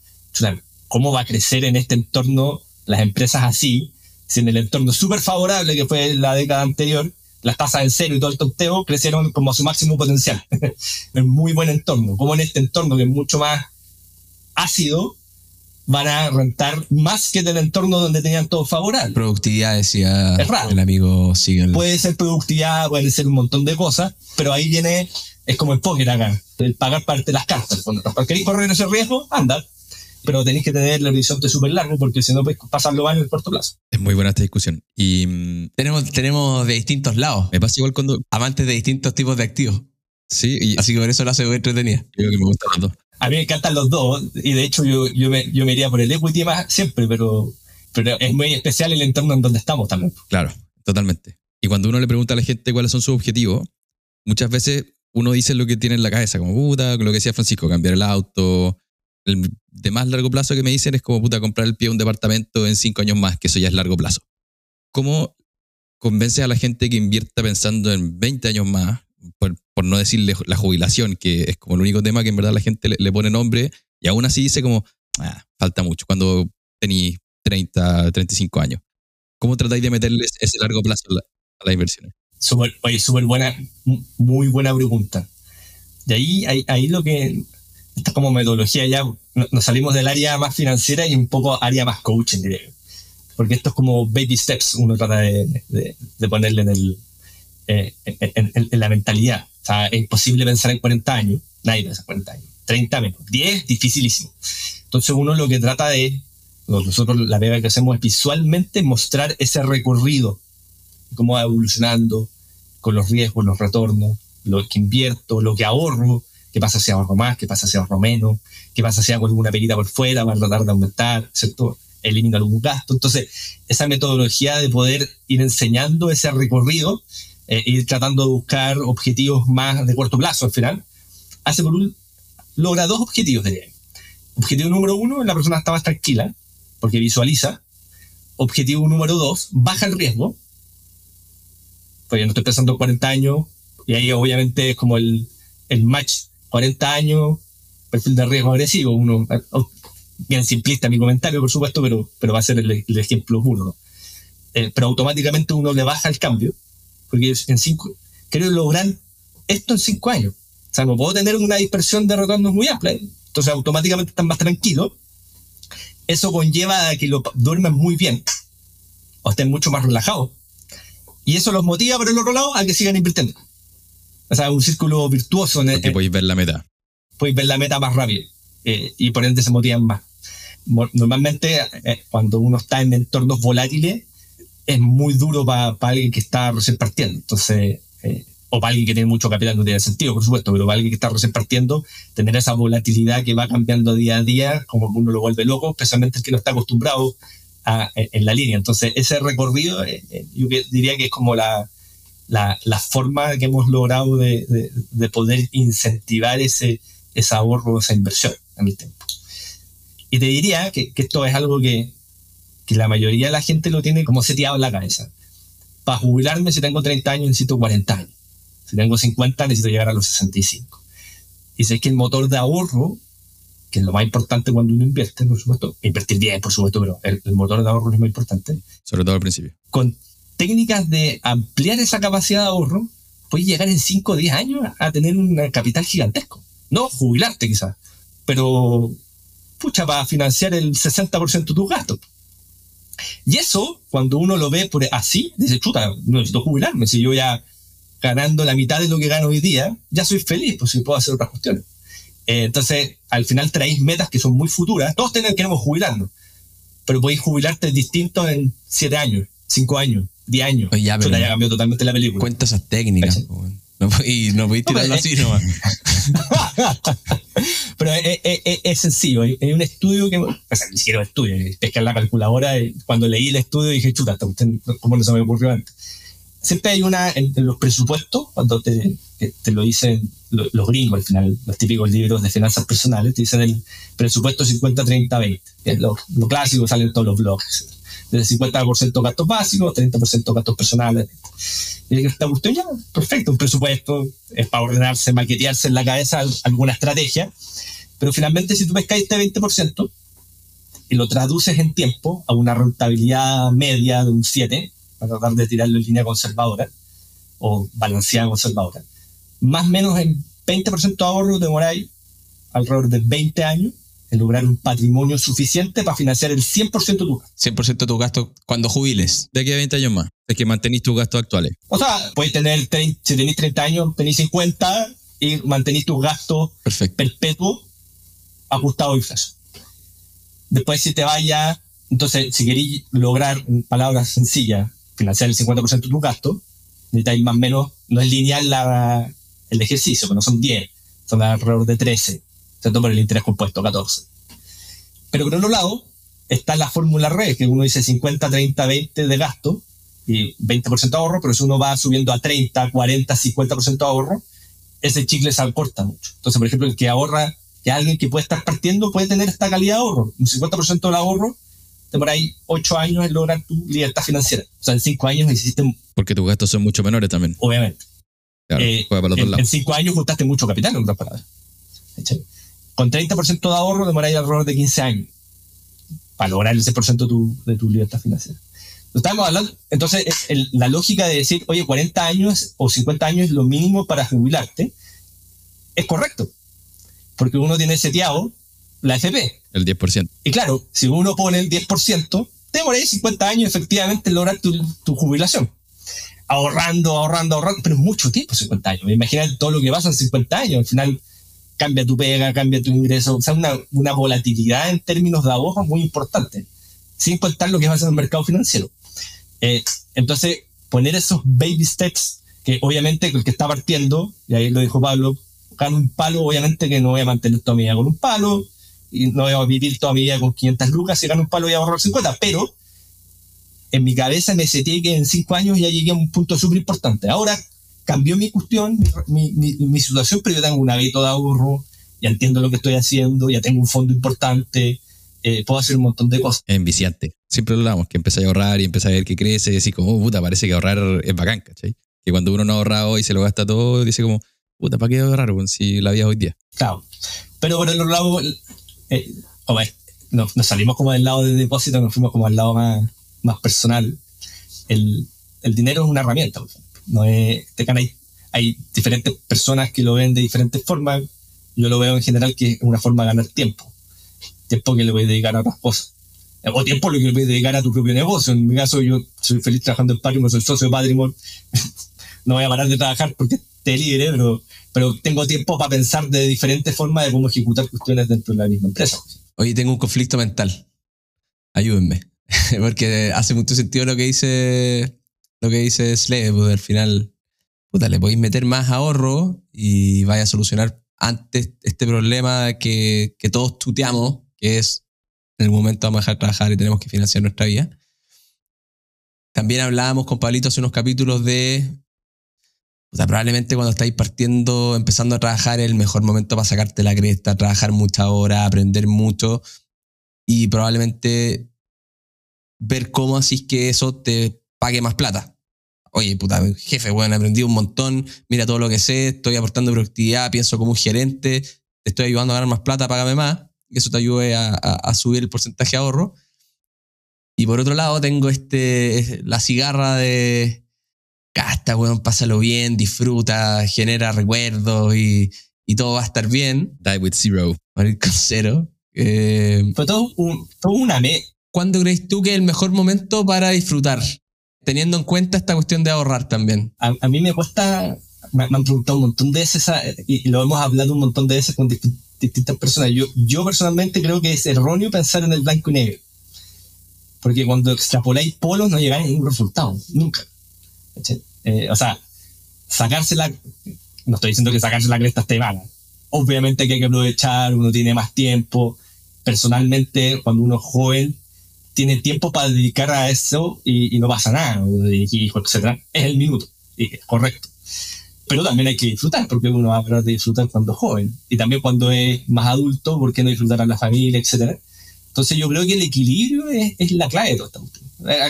¿cómo va a crecer en este entorno las empresas así? Si en el entorno súper favorable que fue la década anterior, las tasas en cero y todo el tonteo crecieron como a su máximo potencial. (laughs) en muy buen entorno. Como en este entorno que es mucho más ácido, van a rentar más que en el entorno donde tenían todo favorable. Productividad, decía el amigo Siegel. Puede ser productividad, puede ser un montón de cosas, pero ahí viene es como el póker acá, el pagar parte de las cartas. Cuando queréis correr ese riesgo, anda. Pero tenéis que tener el horizonte súper largo porque si no puedes pasarlo mal en el corto plazo. Es muy buena esta discusión. Y mm, tenemos, tenemos de distintos lados. Me pasa igual cuando. Amantes de distintos tipos de activos. Sí. Así que por eso lo hace muy entretenida. Creo que me gustan los dos. A mí me encantan los dos. Y de hecho yo, yo, me, yo me iría por el equity más siempre, pero, pero es muy especial el entorno en donde estamos también. Claro, totalmente. Y cuando uno le pregunta a la gente cuáles son sus objetivos, muchas veces uno dice lo que tiene en la cabeza, como puta, lo que decía Francisco, cambiar el auto. El de más largo plazo que me dicen es como puta, comprar el pie de un departamento en cinco años más, que eso ya es largo plazo. ¿Cómo convences a la gente que invierta pensando en 20 años más, por, no decirle la jubilación, que es como el único tema que en verdad la gente le, pone nombre, y aún así dice como, ah, falta mucho, cuando tenéis 30, 35 años? ¿Cómo tratáis de meterles ese largo plazo a las inversiones? Súper super buena, muy buena pregunta. De ahí, ahí, ahí lo que, está como metodología ya, nos salimos del área más financiera y un poco área más coaching, diría Porque esto es como baby steps, uno trata de, de, ponerle en, el, eh, en, en, la mentalidad. O sea, es imposible pensar en 40 años, nadie piensa en 40 años. 30 menos, 10, dificilísimo. Entonces uno lo que trata de, nosotros la pega que hacemos es visualmente mostrar ese recorrido cómo va evolucionando con los riesgos, los retornos, lo que invierto, lo que ahorro, qué pasa si ahorro más, qué pasa si ahorro menos, qué pasa si hago alguna perita por fuera para tratar de aumentar, ¿cierto? Elimino algún gasto. Entonces, esa metodología de poder ir enseñando ese recorrido, eh, ir tratando de buscar objetivos más de corto plazo al final, hace por un, logra dos objetivos, de Objetivo número uno, la persona está más tranquila, porque visualiza. Objetivo número dos, baja el riesgo, pues yo no estoy pensando en 40 años, y ahí obviamente es como el match 40 años, perfil de riesgo agresivo, uno, bien simplista mi comentario, por supuesto, pero, pero va a ser el, ejemplo burdo. Eh, pero automáticamente uno le baja el cambio, porque en cinco, quiero lograr esto en cinco años. O sea, no puedo tener una dispersión de retornos muy amplia. Entonces, automáticamente están más tranquilos. Eso conlleva a que lo duermen muy bien o estén mucho más relajados. Y eso los motiva por el otro lado a que sigan invirtiendo. O sea, un círculo virtuoso. En Porque podéis ver la meta. Podéis ver la meta más rápido. Eh, y por ende se motivan más. Normalmente, eh, cuando uno está en entornos volátiles, es muy duro para alguien que está recién partiendo. Entonces, eh, o para alguien que tiene mucho capital no tiene sentido, por supuesto, pero para alguien que está recién partiendo, tener esa volatilidad que va cambiando día a día, como uno lo vuelve loco, especialmente el que no está acostumbrado en la línea. Entonces, ese recorrido, eh, eh, yo diría que es como la, la, forma que hemos logrado de, de, poder incentivar ese, ese ahorro, esa inversión en el tiempo. Y te diría que, que esto es algo que, que, la mayoría de la gente lo tiene como seteado en la cabeza. Para jubilarme, si tengo 30 años, necesito 40 años. Si tengo 50, necesito llegar a los 65. Y sé que el motor de ahorro que es lo más importante cuando uno invierte, por supuesto. Invertir bien, por supuesto, pero el, motor de ahorro es muy importante. Sobre todo al principio. Con técnicas de ampliar esa capacidad de ahorro, puedes llegar en 5 o 10 años a tener un capital gigantesco. No jubilarte quizás, pero pucha, para financiar el 60% de tus gastos. Y eso, cuando uno lo ve así, dice, chuta, no necesito jubilarme. Si yo ya ganando la mitad de lo que gano hoy día, ya soy feliz, pues si puedo hacer otras cuestiones. Eh, entonces, al final traéis metas que son muy futuras. Todos tenemos, queremos jubilarnos, pero podéis jubilarte distinto en 7 años, 5 años, 10 años. Oye, ya, pero ya cambió totalmente la película. Cuenta esas técnicas. y no podéis tirarlo así nomás. (laughs) pero es, sencillo. Hay un estudio que. O sea, ni siquiera un estudio. Es que en la calculadora, cuando leí el estudio dije, chuta, ¿cómo no se me ocurrió antes? Siempre hay una en los presupuestos, cuando te, te lo dicen los gringos al final, los típicos libros de finanzas personales, te dicen el presupuesto 50-30-20, que es lo, clásico, salen todos los blogs. Desde 50% gastos básicos, 30% gastos personales. Y esta cuestión ya, perfecto, un presupuesto es para ordenarse, maquetearse en la cabeza alguna estrategia, pero finalmente si tú pescas este 20% y lo traduces en tiempo a una rentabilidad media de un 7, para tratar de tirarlo en línea conservadora o balanceada conservadora, más o menos en 20% de ahorro demoráis alrededor de 20 años lograr un patrimonio suficiente para financiar el 100% de tu gasto. 100% de tu gasto cuando jubiles. De aquí a 20 años más. Es que mantenís tus gastos actuales. O sea, puedes tener, si tenéis 30 años, tenéis 50 y mantenís tus gastos perpetuos ajustados a inflación. Después, si te vayas, entonces, si queréis lograr, en palabras sencillas, financiar el 50% de tu gasto, necesitáis más o menos, no es lineal la, el ejercicio, pero no son 10, son alrededor de 13, ¿cierto? Por el interés compuesto, 14. Pero por otro lado, está la fórmula red, que uno dice 50, 30, 20 de gasto y 20% de ahorro, pero si uno va subiendo a 30, 40, 50% de ahorro, ese chicle se acorta mucho. Entonces, por ejemplo, el que ahorra, que alguien que puede estar partiendo puede tener esta calidad de ahorro. Un 50% del ahorro demora ahí 8 años en lograr tu libertad financiera. O sea, en 5 años hiciste... Porque tus gastos son mucho menores también. Obviamente. Eh, en, cinco años juntaste mucho capital, en otras palabras. Con 30% de ahorro demoráis alrededor de 15 años para lograr ese por ciento de tu, de tu libertad financiera. Estamos hablando, entonces, la lógica de decir, oye, 40 años o 50 años es lo mínimo para jubilarte, es correcto. Porque uno tiene seteado la FP. El 10%. Y claro, si uno pone el 10%, demoráis 50 años efectivamente en lograr tu, tu jubilación ahorrando, ahorrando, ahorrando, pero es mucho tiempo, 50 años. Imagínate todo lo que pasa en 50 años. Al final cambia tu pega, cambia tu ingreso. O sea, una, una volatilidad en términos de ahorro muy importante, sin contar lo que pasa en el mercado financiero. Eh, entonces, poner esos baby steps, que obviamente el que está partiendo, y ahí lo dijo Pablo, gano un palo, obviamente que no voy a mantener toda mi vida con un palo, y no voy a vivir toda mi vida con 500 lucas y gano un palo y ahorro 50, pero en mi cabeza me seté que en cinco años ya llegué a un punto súper importante. Ahora cambió mi cuestión, mi, mi, mi, situación, pero yo tengo un hábito de ahorro, ya entiendo lo que estoy haciendo, ya tengo un fondo importante, eh, puedo hacer un montón de cosas. Enviciante. Siempre lo hablamos, que empieza a ahorrar y empieza a ver que crece y así como, oh, puta, parece que ahorrar es bacán, ¿cachai? Que cuando uno no ha ahorrado y se lo gasta todo, dice como, Puta, ¿para qué ahorrar? Si la vida hoy día. Claro. Pero por el otro lado, eh, nos, salimos como del lado de depósito, nos fuimos como al lado más, más personal. El, el dinero es una herramienta. No es, hay, hay diferentes personas que lo ven de diferentes formas. Yo lo veo en general que es una forma de ganar tiempo. Tiempo que le voy a dedicar a otras cosas. O tiempo lo que le voy a dedicar a tu propio negocio. En mi caso, yo soy feliz trabajando en Patrimon, soy socio de Patrimon. (laughs) no voy a parar de trabajar porque esté libre, pero, pero tengo tiempo para pensar de diferentes formas de cómo ejecutar cuestiones dentro de la misma empresa. Oye, tengo un conflicto mental. Ayúdenme. (laughs) porque hace mucho sentido lo que dice lo que dice Slade, pues al final, puta, le podéis meter más ahorro y vaya a solucionar antes este problema que, que todos tuteamos, que es en el momento vamos a dejar trabajar y tenemos que financiar nuestra vida. También hablábamos con Pablito hace unos capítulos de. probablemente cuando estáis partiendo, empezando a trabajar, es el mejor momento para sacarte la cresta, trabajar mucha hora, aprender mucho y probablemente ver cómo así que eso te pague más plata. Oye, puta, jefe, bueno, aprendí un montón, mira todo lo que sé, estoy aportando productividad, pienso como un gerente, te estoy ayudando a ganar más plata, págame más que eso te ayude a, subir el porcentaje de ahorro. Y por otro lado, tengo este, la cigarra de gasta, weón, pásalo bien, disfruta, genera recuerdos y, y, todo va a estar bien. Die with zero. Morir con cero. Eh, Fue todo, un, todo una me. ¿Cuándo crees tú que es el mejor momento para disfrutar? Teniendo en cuenta esta cuestión de ahorrar también. A, a mí me cuesta, me, han preguntado un montón de veces, y lo hemos hablado un montón de veces con distintas personas. Yo, yo personalmente creo que es erróneo pensar en el blanco y negro. Porque cuando extrapoláis polos no llegáis a ningún resultado, nunca. Eh, o sea, sacársela, no estoy diciendo que sacarse la cresta esté mala. Obviamente que hay que aprovechar, uno tiene más tiempo. Personalmente, cuando uno es joven, tiene tiempo para dedicar a eso y, no pasa nada, y, etc. Es el minuto, y es correcto pero también hay que disfrutar, porque uno va a disfrutar cuando es joven. Y también cuando es más adulto, ¿por qué no disfrutar a la familia, etcétera? Entonces yo creo que el equilibrio es, es la clave de todo esto.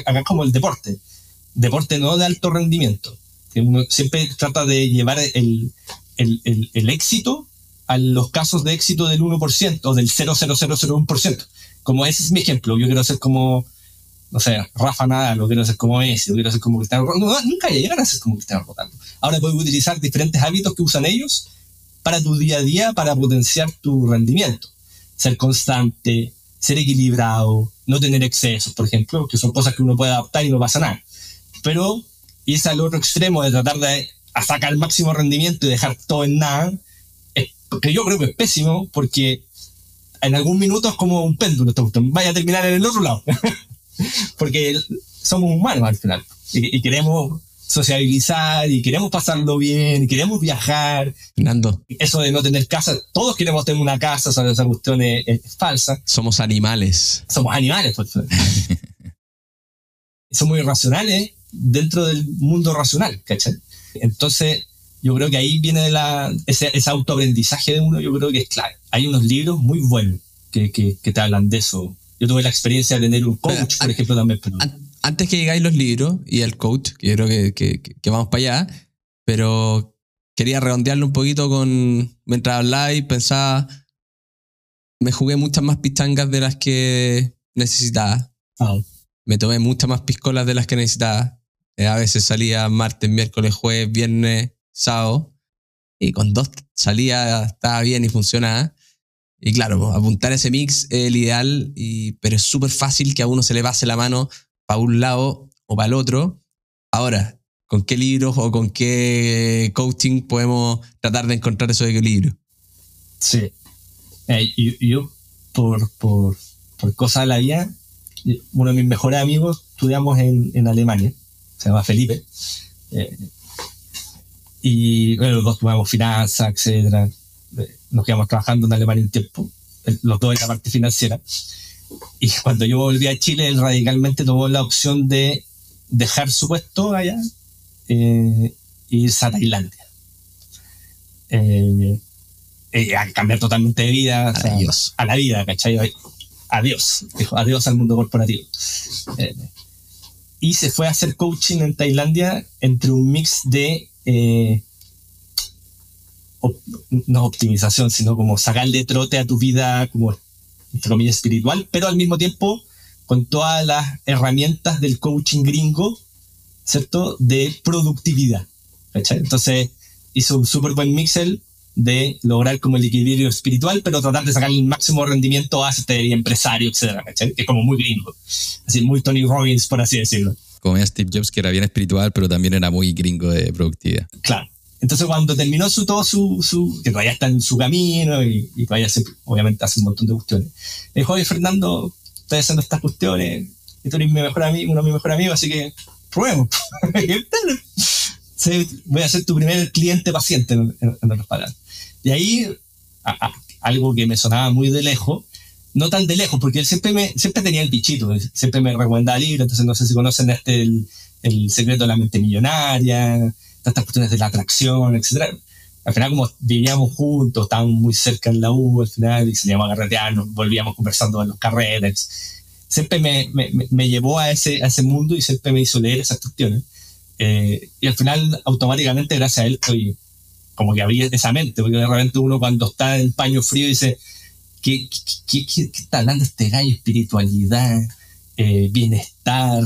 Acá es como el deporte. Deporte no de alto rendimiento. Uno siempre trata de llevar el, el, el, el éxito a los casos de éxito del 1% o del 0,0001%. Como ese es mi ejemplo. Yo quiero ser como no sé, Rafa Nadal, lo quiero hacer como Messi, lo quiero hacer como Cristiano Ronaldo. nunca llegar a ser como Cristiano Ronaldo. Ahora puedes utilizar diferentes hábitos que usan ellos para tu día a día, para potenciar tu rendimiento. Ser constante, ser equilibrado, no tener excesos, por ejemplo, que son cosas que uno puede adaptar y no pasa nada. Pero irse al otro extremo de tratar de sacar el máximo rendimiento y dejar todo en nada, que yo creo que es pésimo porque en algún minuto es como un péndulo, vaya a terminar en el otro lado. (laughs) porque somos humanos al final y, queremos sociabilizar y queremos pasarlo bien, y queremos viajar. Fernando. Eso de no tener casa, todos queremos tener una casa, o esa cuestión es, falsa. Somos animales. Somos animales, pues. (laughs) Somos irracionales dentro del mundo racional, ¿cachai? Entonces, yo creo que ahí viene la, ese, ese autoaprendizaje de uno, yo creo que es clave. Hay unos libros muy buenos que, que, que te hablan de eso, yo tuve la experiencia de tener un coach, por ejemplo, también. Antes que llegáis los libros y el coach, que yo creo que, que, vamos para allá, pero quería redondearlo un poquito con. Mientras hablaba y pensaba. Me jugué muchas más pichangas de las que necesitaba. Ah. Me tomé muchas más piscolas de las que necesitaba. Eh, a veces salía martes, miércoles, jueves, viernes, sábado. Y con dos salía, estaba bien y funcionaba. Y claro, pues, apuntar ese mix es el ideal, y, pero es súper fácil que a uno se le pase la mano para un lado o para el otro. Ahora, ¿con qué libros o con qué coaching podemos tratar de encontrar esos equilibrios? Sí. Eh, yo, por, por, por cosas de la vida, uno de mis mejores amigos estudiamos en, en Alemania, se llama Felipe. Eh, y bueno, los dos tomamos finanzas, etcétera nos quedamos trabajando en Alemania un tiempo, los dos en la parte financiera. Y cuando yo volví a Chile, él radicalmente tomó la opción de dejar su puesto allá eh, e irse a Tailandia. Eh, eh, a cambiar totalmente de vida. Adiós. a la vida, ¿cachai? Adiós. Dijo, adiós al mundo corporativo. y se fue a hacer coaching en Tailandia entre un mix de no optimización, sino como sacarle trote a tu vida como, entre comillas, espiritual, pero al mismo tiempo con todas las herramientas del coaching gringo, ¿cierto? De productividad. Entonces hizo un súper buen mixel de lograr como el equilibrio espiritual, pero tratar de sacar el máximo rendimiento a este empresario, etcétera, Que es como muy gringo. Así, muy Tony Robbins, por así decirlo. Como Steve Jobs, que era bien espiritual, pero también era muy gringo de productividad. Claro. Entonces cuando terminó su, todo su, su que todavía está en su camino y, todavía obviamente hace un montón de cuestiones, me dijo, oye Fernando, estoy haciendo estas cuestiones y tú eres mi mejor amigo, uno de mis mejores amigos, así que probemos. (laughs) voy a ser tu primer cliente paciente en, en, en otras palabras. Y ahí, algo que me sonaba muy de lejos, no tan de lejos, porque él siempre, me, siempre tenía el bichito, siempre me recomendaba libros, entonces no sé si conocen este, el, el secreto de la mente millonaria, estas cuestiones de la atracción, etc. Al final, como vivíamos juntos, estábamos muy cerca en la U, al final, y salíamos a carretear, nos volvíamos conversando en los carretes. Siempre me, me, me, llevó a ese, a ese mundo y siempre me hizo leer esas cuestiones. Eh, y al final, automáticamente, gracias a él, estoy como que abrí esa mente, porque de repente uno cuando está en paño frío dice, ¿qué, qué, qué, qué está hablando este gallo? Espiritualidad, eh, bienestar,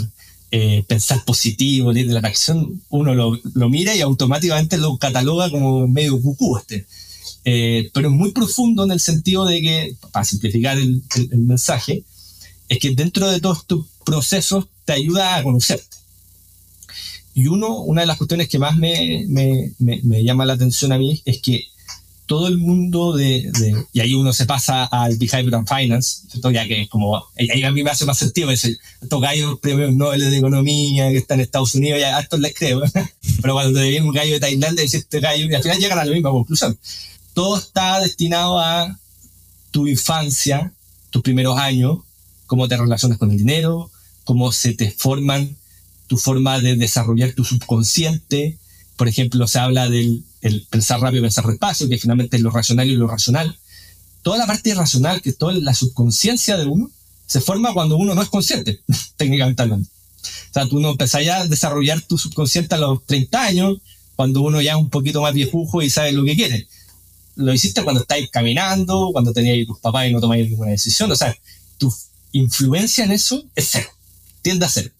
eh, pensar positivo, de la acción, uno lo, lo, mira y automáticamente lo cataloga como medio cucú este. Eh, pero es muy profundo en el sentido de que, para simplificar el, el, mensaje, es que dentro de todos estos procesos te ayuda a conocerte. Y uno, una de las cuestiones que más me, me, me, me llama la atención a mí es que todo el mundo de, y ahí uno se pasa al Behavioral Finance, ¿cierto? ya que es como, ahí a mí me hace más sentido, ese, estos gallos premios Nobel de Economía que están en Estados Unidos, ya a estos les creo, (laughs) pero cuando te viene un gallo de Tailandia y este gallo, y al final llegan a la misma conclusión. Todo está destinado a tu infancia, tus primeros años, cómo te relacionas con el dinero, cómo se te forman tu forma de desarrollar tu subconsciente. Por ejemplo, se habla del el pensar rápido, pensar despacio, que finalmente es lo racional y lo racional. Toda la parte racional, que es toda la subconsciencia de uno, se forma cuando uno no es consciente, (laughs) técnicamente hablando. O sea, tú no empezás a desarrollar tu subconsciente a los 30 años, cuando uno ya es un poquito más viejujo y sabe lo que quiere. Lo hiciste cuando estáis caminando, cuando tenías tus papás y no tomáis ninguna decisión. O sea, tu influencia en eso es cero, tiende a cero.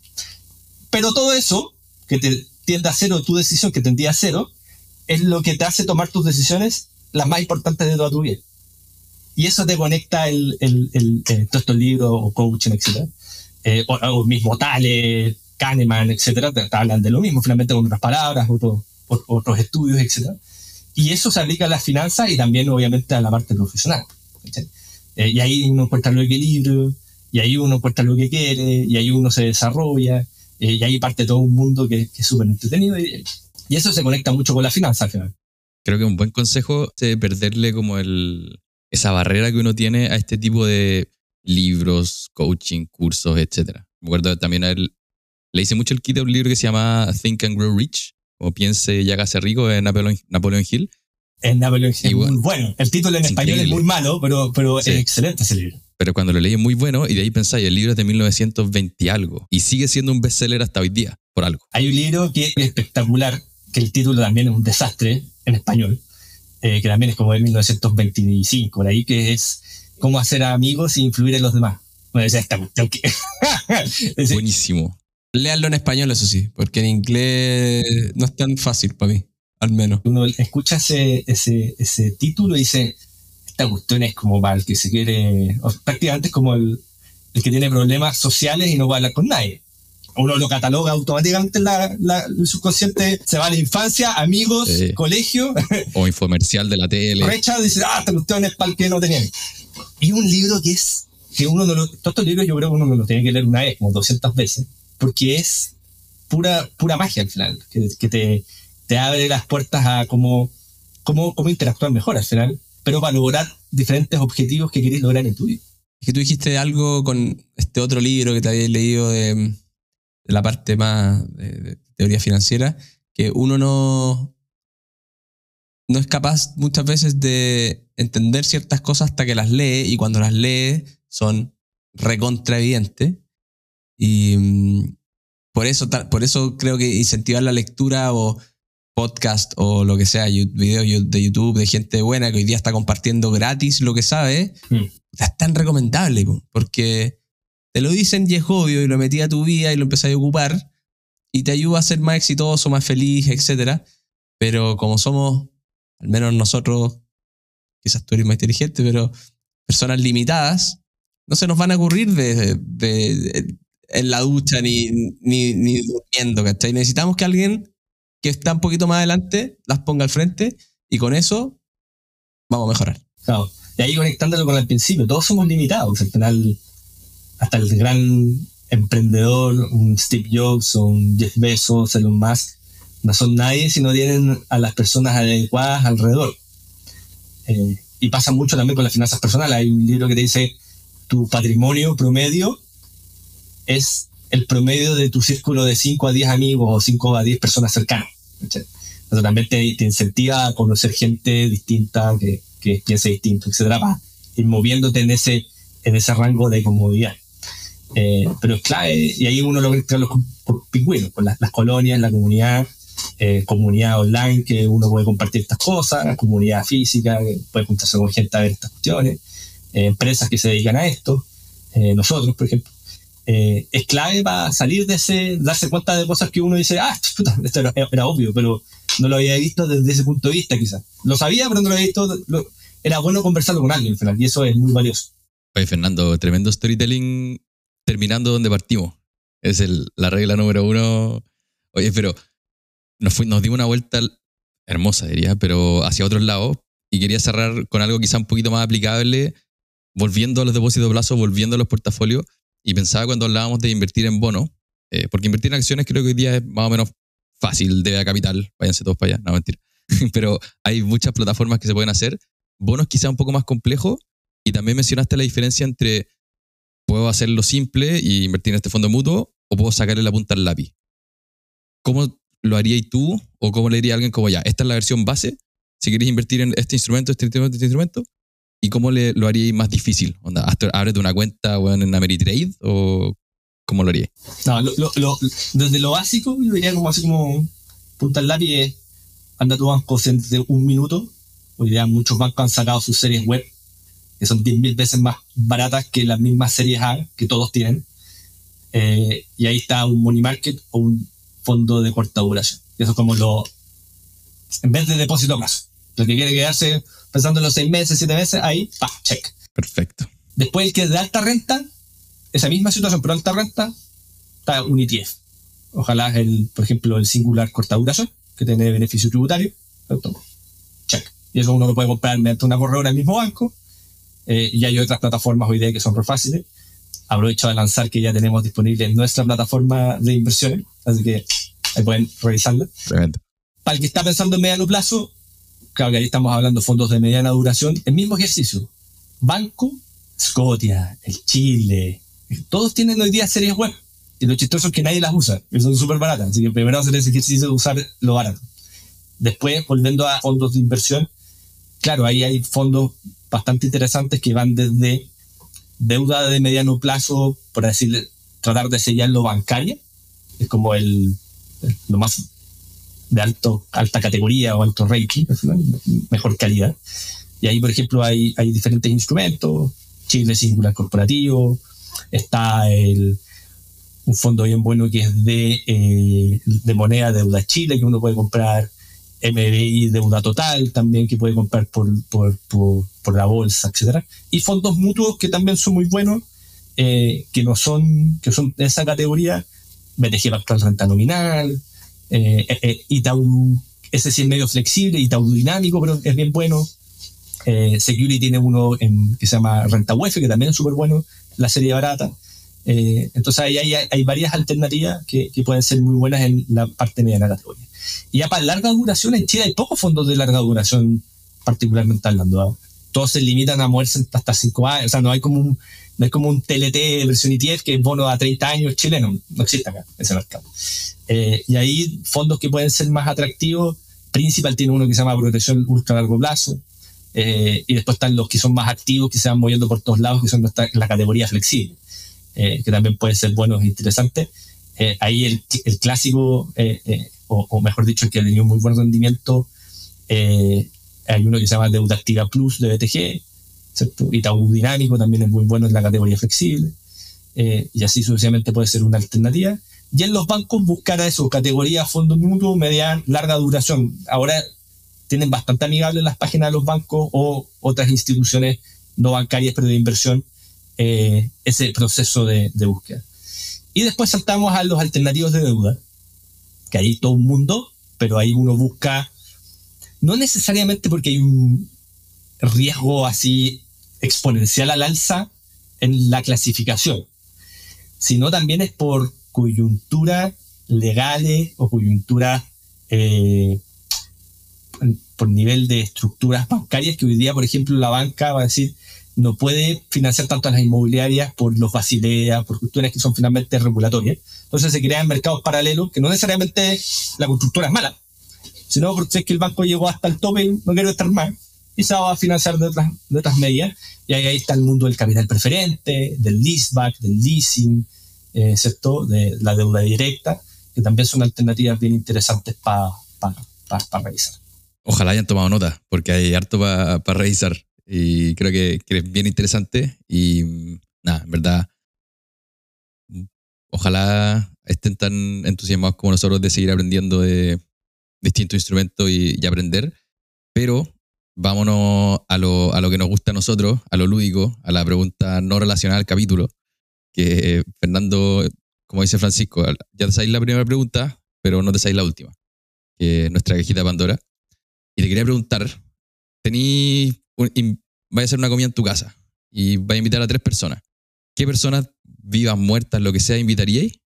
Pero todo eso, que te tiende a cero, tu decisión que tendía a cero, es lo que te hace tomar tus decisiones las más importantes de toda tu vida. Y eso te conecta el, el, el, eh, todos estos libros o coaching, etc. Eh, o, o, mismo Tales, Kahneman, etc. Te, te, hablan de lo mismo, finalmente con otras palabras, otros, otros estudios, etc. Y eso se aplica a las finanzas y también, obviamente, a la parte profesional. Eh, y ahí uno encuentra el equilibrio, y ahí uno encuentra lo que quiere, y ahí uno se desarrolla, eh, y ahí parte todo un mundo que, que es súper entretenido. Y, y eso se conecta mucho con la finanza al final. Creo que un buen consejo es perderle como el, esa barrera que uno tiene a este tipo de libros, coaching, cursos, etc. Me acuerdo también a él, le hice mucho el kit de un libro que se llama Think and Grow Rich, o Piense y hágase rico, de Napoleon, Hill. Es Napoleon Hill. Bueno, bueno, el título en español increíble. es muy malo, pero, pero sí. es excelente ese libro. Pero cuando lo leí es muy bueno y de ahí pensáis, el libro es de 1920 algo y sigue siendo un bestseller hasta hoy día, por algo. Hay un libro que es espectacular, que el título también es un desastre en español, eh, que también es como de 1925, por ahí, que es cómo hacer amigos e influir en los demás. Bueno, ya está. Okay. (laughs) Buenísimo. Léanlo en español, eso sí, porque en inglés no es tan fácil para mí, al menos. Uno escucha ese, ese, ese título y dice, esta cuestión es como para el que se quiere, o prácticamente es como el, el que tiene problemas sociales y no va a hablar con nadie uno lo cataloga automáticamente la, la, el subconsciente, se va a la infancia, amigos, colegio. O infomercial de la tele. Recha dice, ah, esta cuestión es para el que no tenía. Y un libro que es, que uno no lo, todos estos libros yo creo que uno no los tiene que leer una vez, como 200 veces, porque es pura, pura magia al final, que, que te, te abre las puertas a cómo, cómo, cómo interactuar mejor al final, pero para lograr diferentes objetivos que querés lograr en tu vida. Es que tú dijiste algo con este otro libro que te habías leído de la parte más de, de teoría financiera, que uno no, no es capaz muchas veces de entender ciertas cosas hasta que las lee y cuando las lee son recontra evidentes. Y mm, por eso, por eso creo que incentivar la lectura o podcast o lo que sea, videos de YouTube de gente buena que hoy día está compartiendo gratis lo que sabe, Mm. es tan recomendable, po, porque te lo dicen y es obvio y lo metí a tu vida y lo empecé a ocupar y te ayuda a ser más exitoso, más feliz, etc. Pero como somos, al menos nosotros, quizás tú eres más inteligente, pero personas limitadas, no se nos van a ocurrir de, de- de- en la ducha ni, ni, ni durmiendo, ¿cachai? Necesitamos que alguien que está un poquito más adelante las ponga al frente y con eso vamos a mejorar. Claro. Y ahí conectándolo con el principio, todos somos limitados. Al final, hasta el gran emprendedor, un Steve Jobs o un Jeff Bezos, Elon Musk, no son nadie si no tienen a las personas adecuadas alrededor. Eh, y pasa mucho también con las finanzas personales. Hay un libro que te dice, tu patrimonio promedio es el promedio de tu círculo de 5 a 10 amigos o 5 a 10 personas cercanas. Eso también te, te incentiva a conocer gente distinta, que, que piense distinto, etcétera, ir moviéndote en ese, en ese rango de comodidad. Eh, pero es clave, y ahí uno lo ve con los pingüinos, con las, las colonias, la comunidad, eh, comunidad online que uno puede compartir estas cosas, comunidad física que puede juntarse con gente a ver estas cuestiones, eh, empresas que se dedican a esto, eh, nosotros, por ejemplo. Eh, es clave para salir de ese, darse cuenta de cosas que uno dice, ah, (laughs) puta, esto era, era obvio, pero no lo había visto desde ese punto de vista, quizás. Lo sabía, pero no lo había visto. lo- era bueno conversarlo con alguien al final, y eso es muy valioso. Oye, Fernando, tremendo storytelling terminando donde partimos. Es la regla número uno. Oye, pero nos, fui- nos dimos una vuelta hermosa, diría, pero hacia otros lados. Y quería cerrar con algo quizá un poquito más aplicable, volviendo a los depósitos de plazo, volviendo a los portafolios. Y pensaba cuando hablábamos de invertir en bonos, eh, porque invertir en acciones creo que hoy día es más o menos fácil, de capital, váyanse todos para allá, no mentira. (laughs) pero hay muchas plataformas que se pueden hacer. Bonos quizá un poco más complejos. Y también mencionaste la diferencia entre puedo hacerlo simple y invertir en este fondo mutuo o puedo sacarle la punta al lápiz. ¿Cómo lo harías tú o cómo le diría a alguien como ya, esta es la versión base, si queréis invertir en este instrumento, este instrumento, este instrumento, y cómo le, lo haríais más difícil? Onda, hazte- ábrete una cuenta weón, en Ameritrade o cómo lo haríais? No, lo, desde lo básico, yo diría como así como punta al lápiz, anda tu banco de un minuto. Hoy día muchos bancos han sacado sus series web, que son 10.000 veces más baratas que las mismas series A que todos tienen. Eh, y ahí está un money market o un fondo de corta duración. Y eso es como lo, en vez de depósito a plazo. Lo que quiere quedarse pensando en los seis meses, siete meses, ahí, pa, check. Perfecto. Después el que es de alta renta, esa misma situación, pero alta renta, está un ETF. Ojalá el, por ejemplo, el singular corta duración, que tiene beneficio tributario. Check. Y eso uno lo puede comprar mediante una corredora del mismo banco. Eh, y hay otras plataformas hoy día que son re fáciles. Aprovecho de lanzar que ya tenemos disponible nuestra plataforma de inversiones, así que ahí pueden revisarla. Tremendo. Para el que está pensando en mediano plazo, claro que ahí estamos hablando de fondos de mediana duración, el mismo ejercicio. Banco, Scotia, el Chile, todos tienen hoy día series web. Y lo chistoso es que nadie las usa, y son súper baratas. Así que primero hacer ese ejercicio de usar lo barato. Después, volviendo a fondos de inversión, claro, ahí hay fondos bastante interesantes que van desde deuda de mediano plazo, por decir, tratar de sellar lo bancaria, es como el, lo más de alto, alta categoría o alto rating, mejor calidad. Y ahí, por ejemplo, hay, hay diferentes instrumentos, Chile Singular Corporativo, está el, un fondo bien bueno que es de, eh, de moneda deuda Chile, que uno puede comprar MBI deuda total también, que puede comprar por, por, por, por la bolsa, etcétera Y fondos mutuos que también son muy buenos, eh, que no son, que son de esa categoría, BTG Pactual Renta Nominal, eh, eh, eh, Itaú, ese sí es medio flexible, Itaú Dinámico, pero es bien bueno. Security tiene uno en, que se llama Renta UEF, que también es súper bueno, la serie barata. Entonces ahí hay, hay, hay varias alternativas que, que, pueden ser muy buenas en la parte mediana categoría. Y ya para larga duración, en Chile hay pocos fondos de larga duración, particularmente hablando. ¿no? Todos se limitan a moverse hasta 5 años, o sea, no hay como un, no es como un TLT versión ETF que es bono a 30 años chileno, no existe acá ese mercado. Eh, y ahí fondos que pueden ser más atractivos, Principal tiene uno que se llama protección ultra largo plazo, eh, y después están los que son más activos, que se van moviendo por todos lados, que son la categoría flexible, eh, que también pueden ser buenos e interesantes. Eh, ahí el, el clásico, eh, o, mejor dicho, que ha tenido muy buen rendimiento, eh, hay uno que se llama Deuda Activa Plus de BTG, ¿cierto? Itaú Dinámico también es muy bueno en la categoría flexible, eh, y así sucesivamente puede ser una alternativa. Y en los bancos buscar a eso, categoría fondo mutuo, media, larga duración. Ahora tienen bastante amigables las páginas de los bancos o otras instituciones no bancarias, pero de inversión, eh, ese proceso de, de, búsqueda. Y después saltamos a los alternativos de deuda, que hay todo un mundo, pero ahí uno busca, no necesariamente porque hay un riesgo así exponencial al alza en la clasificación, sino también es por coyunturas legales o coyunturas eh, por nivel de estructuras bancarias que hoy día, por ejemplo, la banca va a decir no puede financiar tanto a las inmobiliarias por los basileas, por cuestiones que son finalmente regulatorias. Entonces se crean mercados paralelos que no necesariamente la constructora es mala, sino porque es que el banco llegó hasta el tope y no quiere estar más y se va a financiar de otras, de otras medidas. Y ahí, ahí está el mundo del capital preferente, del leaseback, del leasing, eh, ¿cierto? De la deuda directa, que también son alternativas bien interesantes para revisar. Ojalá hayan tomado nota, porque hay harto para revisar. Y creo que, es bien interesante. Y nada, en verdad, ojalá estén tan entusiasmados como nosotros de seguir aprendiendo de distintos instrumentos y, y aprender. Pero vámonos a lo, a lo, que nos gusta a nosotros, a lo lúdico, a la pregunta no relacionada al capítulo. Que Fernando, como dice Francisco, ya te sabéis la primera pregunta, pero no te sabéis la última, que es nuestra cajita Pandora. Y te quería preguntar, tení, vais a hacer una comida en tu casa y vais a invitar a tres personas. ¿Qué personas vivas, muertas, lo que sea, invitaríais?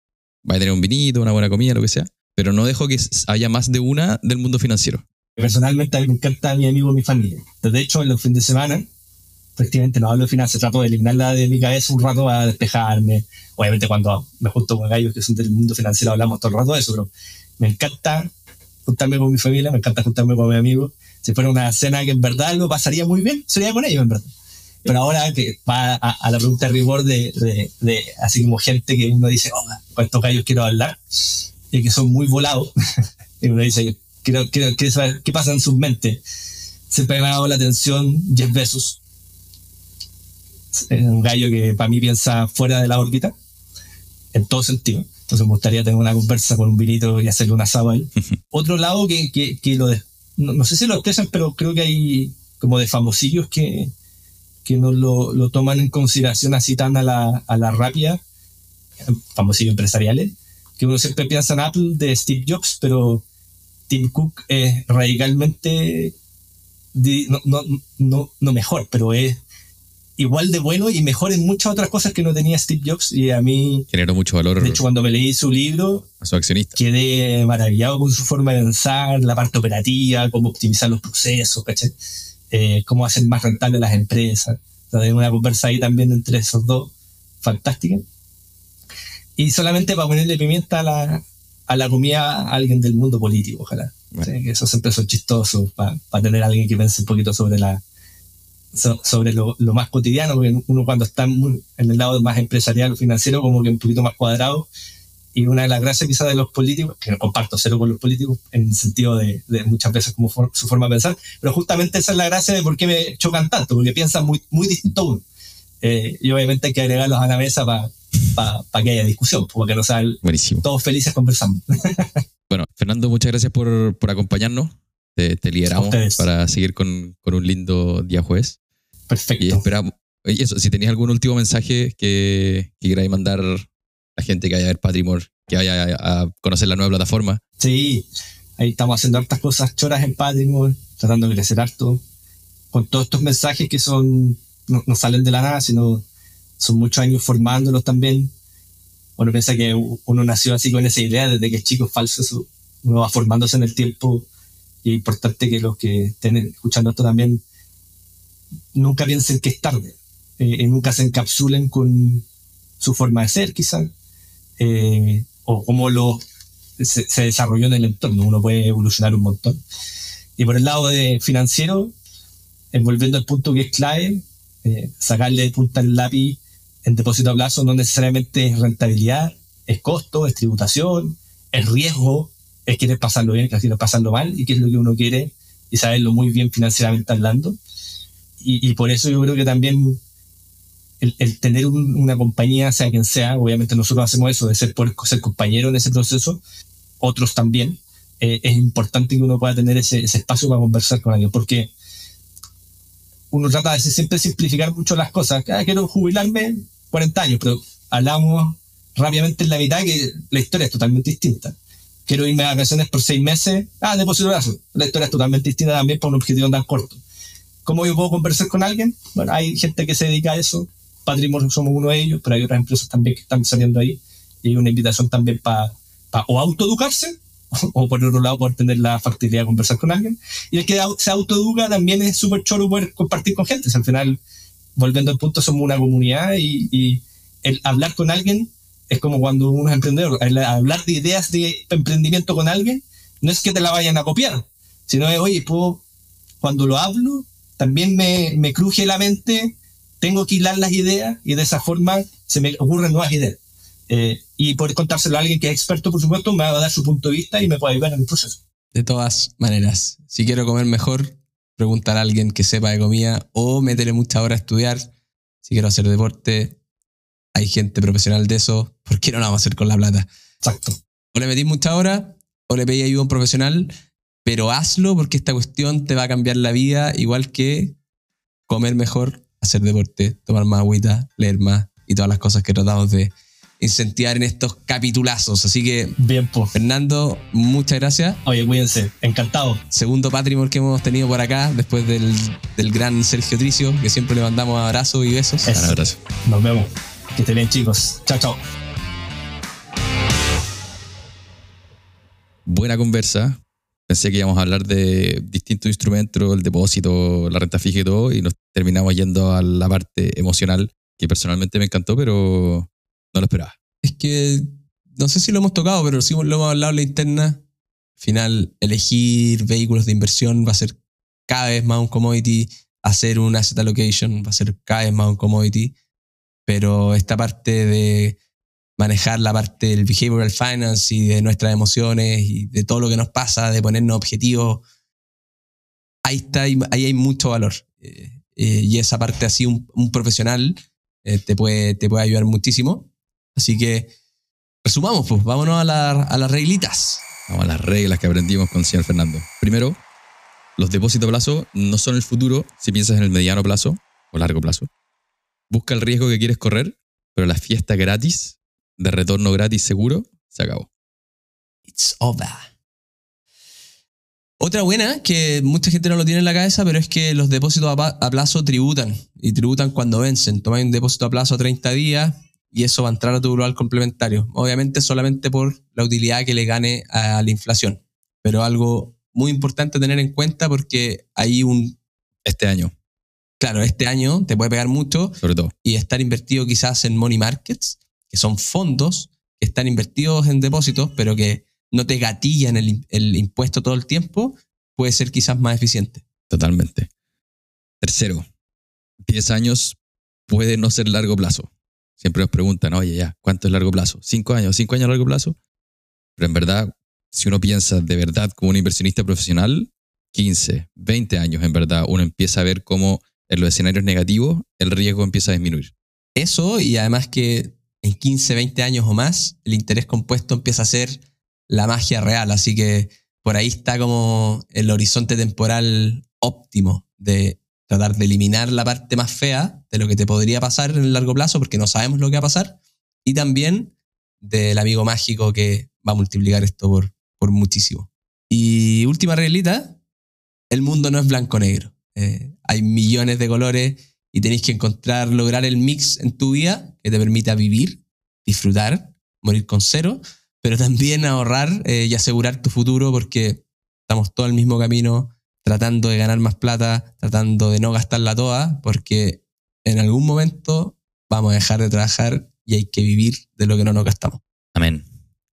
Vais a tener un vinito, una buena comida, lo que sea. Pero no dejo que haya más de una del mundo financiero. Personalmente a mí me encanta mi amigo mi familia. De hecho, en los fines de semana, prácticamente no hablo de finanzas, trato de eliminarla de mi cabeza un rato a despejarme. Obviamente cuando me junto con gallos que son del mundo financiero hablamos todo el rato de eso, pero me encanta juntarme con mi familia, me encanta juntarme con mis amigos. Si fuera una cena que en verdad lo pasaría muy bien, sería con ellos, en verdad. Pero ahora que va a, la pregunta de rigor de, de, así como gente que uno dice, oh, con estos gallos quiero hablar, y que son muy volados, (laughs) y uno dice, quiero, quiero, quiero saber qué pasa en sus mentes. Siempre me ha dado la atención Jeff Bezos. Es un gallo que para mí piensa fuera de la órbita, en todo sentido. Entonces me gustaría tener una conversa con un vinito y hacerle un asado ahí. (laughs) Otro lado que, que, que lo de, no, sé si lo expresan, pero creo que hay como de famosillos que, que no lo, lo toman en consideración así tan a la, a la rápida, famosillos empresariales, que uno siempre piensa en Apple de Steve Jobs, pero Tim Cook es radicalmente, no, no, no, no mejor, pero es igual de bueno y mejor en muchas otras cosas que no tenía Steve Jobs y a mí generó mucho valor. De hecho, cuando me leí su libro, a su accionista, quedé maravillado con su forma de pensar, la parte operativa, cómo optimizar los procesos, eh, cómo hacer más rentables las empresas. O una conversa ahí también entre esos dos, fantástica. Y solamente para ponerle pimienta a la, a la comida a alguien del mundo político, ojalá. que eso siempre son chistosos, para tener a alguien que piense un poquito sobre la, sobre lo, más cotidiano, porque uno cuando está en el lado más empresarial o financiero, como que un poquito más cuadrado. Y una de las gracias quizás de los políticos, que no comparto cero con los políticos, en el sentido de, muchas veces como su forma de pensar, pero justamente esa es la gracia de por qué me chocan tanto, porque piensan muy, muy distinto uno. Eh, y obviamente hay que agregarlos a la mesa para que haya discusión, porque no sean todos felices conversando. (laughs) bueno, Fernando, muchas gracias por, por acompañarnos. Te, te lideramos para seguir con, con, un lindo día jueves. Perfecto. Y esperamos. Y eso, si tenías algún último mensaje que, que queráis mandar la gente que vaya a ver Patrimore, que vaya a, conocer la nueva plataforma. Sí, ahí estamos haciendo hartas cosas choras en Patrimore, tratando de crecer harto, con todos estos mensajes que son, no, salen de la nada, sino son muchos años formándolos también. Uno piensa que uno nació así con esa idea desde que es chico, falso, uno va formándose en el tiempo y es importante que los que estén escuchando esto también nunca piensen que es tarde, eh, nunca se encapsulen con su forma de ser, quizás, eh, o cómo lo, se, desarrolló en el entorno. Uno puede evolucionar un montón. Y por el lado de financiero, envolviendo el punto que es clave, eh, sacarle punta al lápiz en depósito a plazo no necesariamente es rentabilidad, es costo, es tributación, es riesgo, es querer pasarlo bien, que quiere pasarlo mal y qué es lo que uno quiere y saberlo muy bien financieramente hablando. Y, y por eso yo creo que también el, el tener una compañía, sea quien sea, obviamente nosotros hacemos eso, de ser, poder ser compañero en ese proceso, otros también, eh, es importante que uno pueda tener ese, ese, espacio para conversar con alguien, porque uno trata de siempre simplificar mucho las cosas. Ah, quiero jubilarme 40 años, pero hablamos rápidamente en la mitad que la historia es totalmente distinta. Quiero irme a vacaciones por seis meses, ah, depósito de brazo. La historia es totalmente distinta también por un objetivo tan corto. ¿Cómo yo puedo conversar con alguien? Bueno, hay gente que se dedica a eso, Patrimonio somos uno de ellos, pero hay otras empresas también que están saliendo ahí. Y hay una invitación también para pa, o autoeducarse (laughs) o por otro lado poder tener la facilidad de conversar con alguien. Y el que se autoeduca también es súper choro poder compartir con gente. al final, volviendo al punto, somos una comunidad y, y, el hablar con alguien es como cuando uno es emprendedor. El hablar de ideas de emprendimiento con alguien no es que te la vayan a copiar, sino es, oye, puedo, cuando lo hablo, también me, me cruje la mente tengo que hilar las ideas y de esa forma se me ocurren nuevas ideas. Eh, y poder contárselo a alguien que es experto, por supuesto, me va a dar su punto de vista y me puede ayudar en el proceso. De todas maneras, si quiero comer mejor, preguntar a alguien que sepa de comida o meterle mucha hora a estudiar. Si quiero hacer deporte, hay gente profesional de eso. ¿Por qué no lo vamos a hacer con la plata? Exacto. O le metís mucha hora o le pedís ayuda a un profesional, pero hazlo porque esta cuestión te va a cambiar la vida, igual que comer mejor hacer deporte, tomar más agüita, leer más y todas las cosas que tratamos de incentivar en estos capitulazos. Así que, bien, pues. Fernando, muchas gracias. Oye, cuídense, encantado. Segundo patrimonio que hemos tenido por acá, después del, del gran Sergio Tricio, que siempre le mandamos abrazos y besos. Un abrazo. Nos vemos. Que estén bien, chicos. Chao, chao. Buena conversa. Pensé que íbamos a hablar de distintos instrumentos, el depósito, la renta fija y todo, y nos terminamos yendo a la parte emocional, que personalmente me encantó, pero no lo esperaba. Es que no sé si lo hemos tocado, pero sí lo hemos hablado en la interna. Al final, elegir vehículos de inversión va a ser cada vez más un commodity, hacer un asset allocation va a ser cada vez más un commodity, pero esta parte de manejar la parte del behavioral finance y de nuestras emociones y de todo lo que nos pasa, de ponernos objetivos, ahí está, ahí hay mucho valor. Eh, eh, y esa parte así, un, profesional eh, te, puede, te puede ayudar muchísimo. Así que, resumamos, pues, vámonos a, a las reglitas. Vamos a las reglas que aprendimos con el señor Fernando. Primero, los depósitos a plazo no son el futuro si piensas en el mediano plazo o largo plazo. Busca el riesgo que quieres correr, pero la fiesta gratis de retorno gratis seguro, se acabó. It's over. Otra buena, que mucha gente no lo tiene en la cabeza, pero es que los depósitos a plazo tributan. Y tributan cuando vencen. Tomas un depósito a plazo a 30 días y eso va a entrar a tu global complementario. Obviamente solamente por la utilidad que le gane a la inflación. Pero algo muy importante tener en cuenta porque hay un... Este año. Claro, este año te puede pegar mucho. Sobre todo. Y estar invertido quizás en money markets que son fondos que están invertidos en depósitos, pero que no te gatillan el, el impuesto todo el tiempo, puede ser quizás más eficiente. Totalmente. Tercero, 10 años puede no ser largo plazo. Siempre nos preguntan, oye, ya, ¿cuánto es largo plazo? ¿Cinco años? ¿Cinco años largo plazo? Pero en verdad, si uno piensa de verdad como un inversionista profesional, 15, 20 años, en verdad, uno empieza a ver cómo en los escenarios negativos el riesgo empieza a disminuir. Eso y además que en 15, 20 años o más, el interés compuesto empieza a ser la magia real. Así que por ahí está como el horizonte temporal óptimo de tratar de eliminar la parte más fea de lo que te podría pasar en el largo plazo, porque no sabemos lo que va a pasar, y también del amigo mágico que va a multiplicar esto por, por muchísimo. Y última reglita, el mundo no es blanco-negro. Eh, hay millones de colores y tenéis que encontrar, lograr el mix en tu vida que te permita vivir, disfrutar, morir con cero, pero también ahorrar eh, y asegurar tu futuro porque estamos todo el mismo camino tratando de ganar más plata, tratando de no gastarla toda, porque en algún momento vamos a dejar de trabajar y hay que vivir de lo que no nos gastamos. Amén.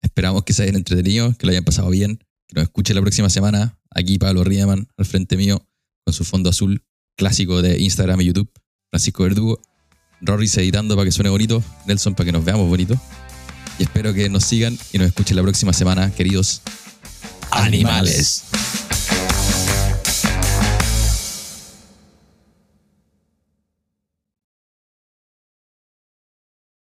Esperamos que se hayan entretenido, que lo hayan pasado bien, que nos escuche la próxima semana. Aquí Pablo Riemann al frente mío con su fondo azul clásico de Instagram y YouTube. Francisco Verdugo, Rorris editando para que suene bonito, Nelson para que nos veamos bonito. Y espero que nos sigan y nos escuchen la próxima semana, queridos. animales.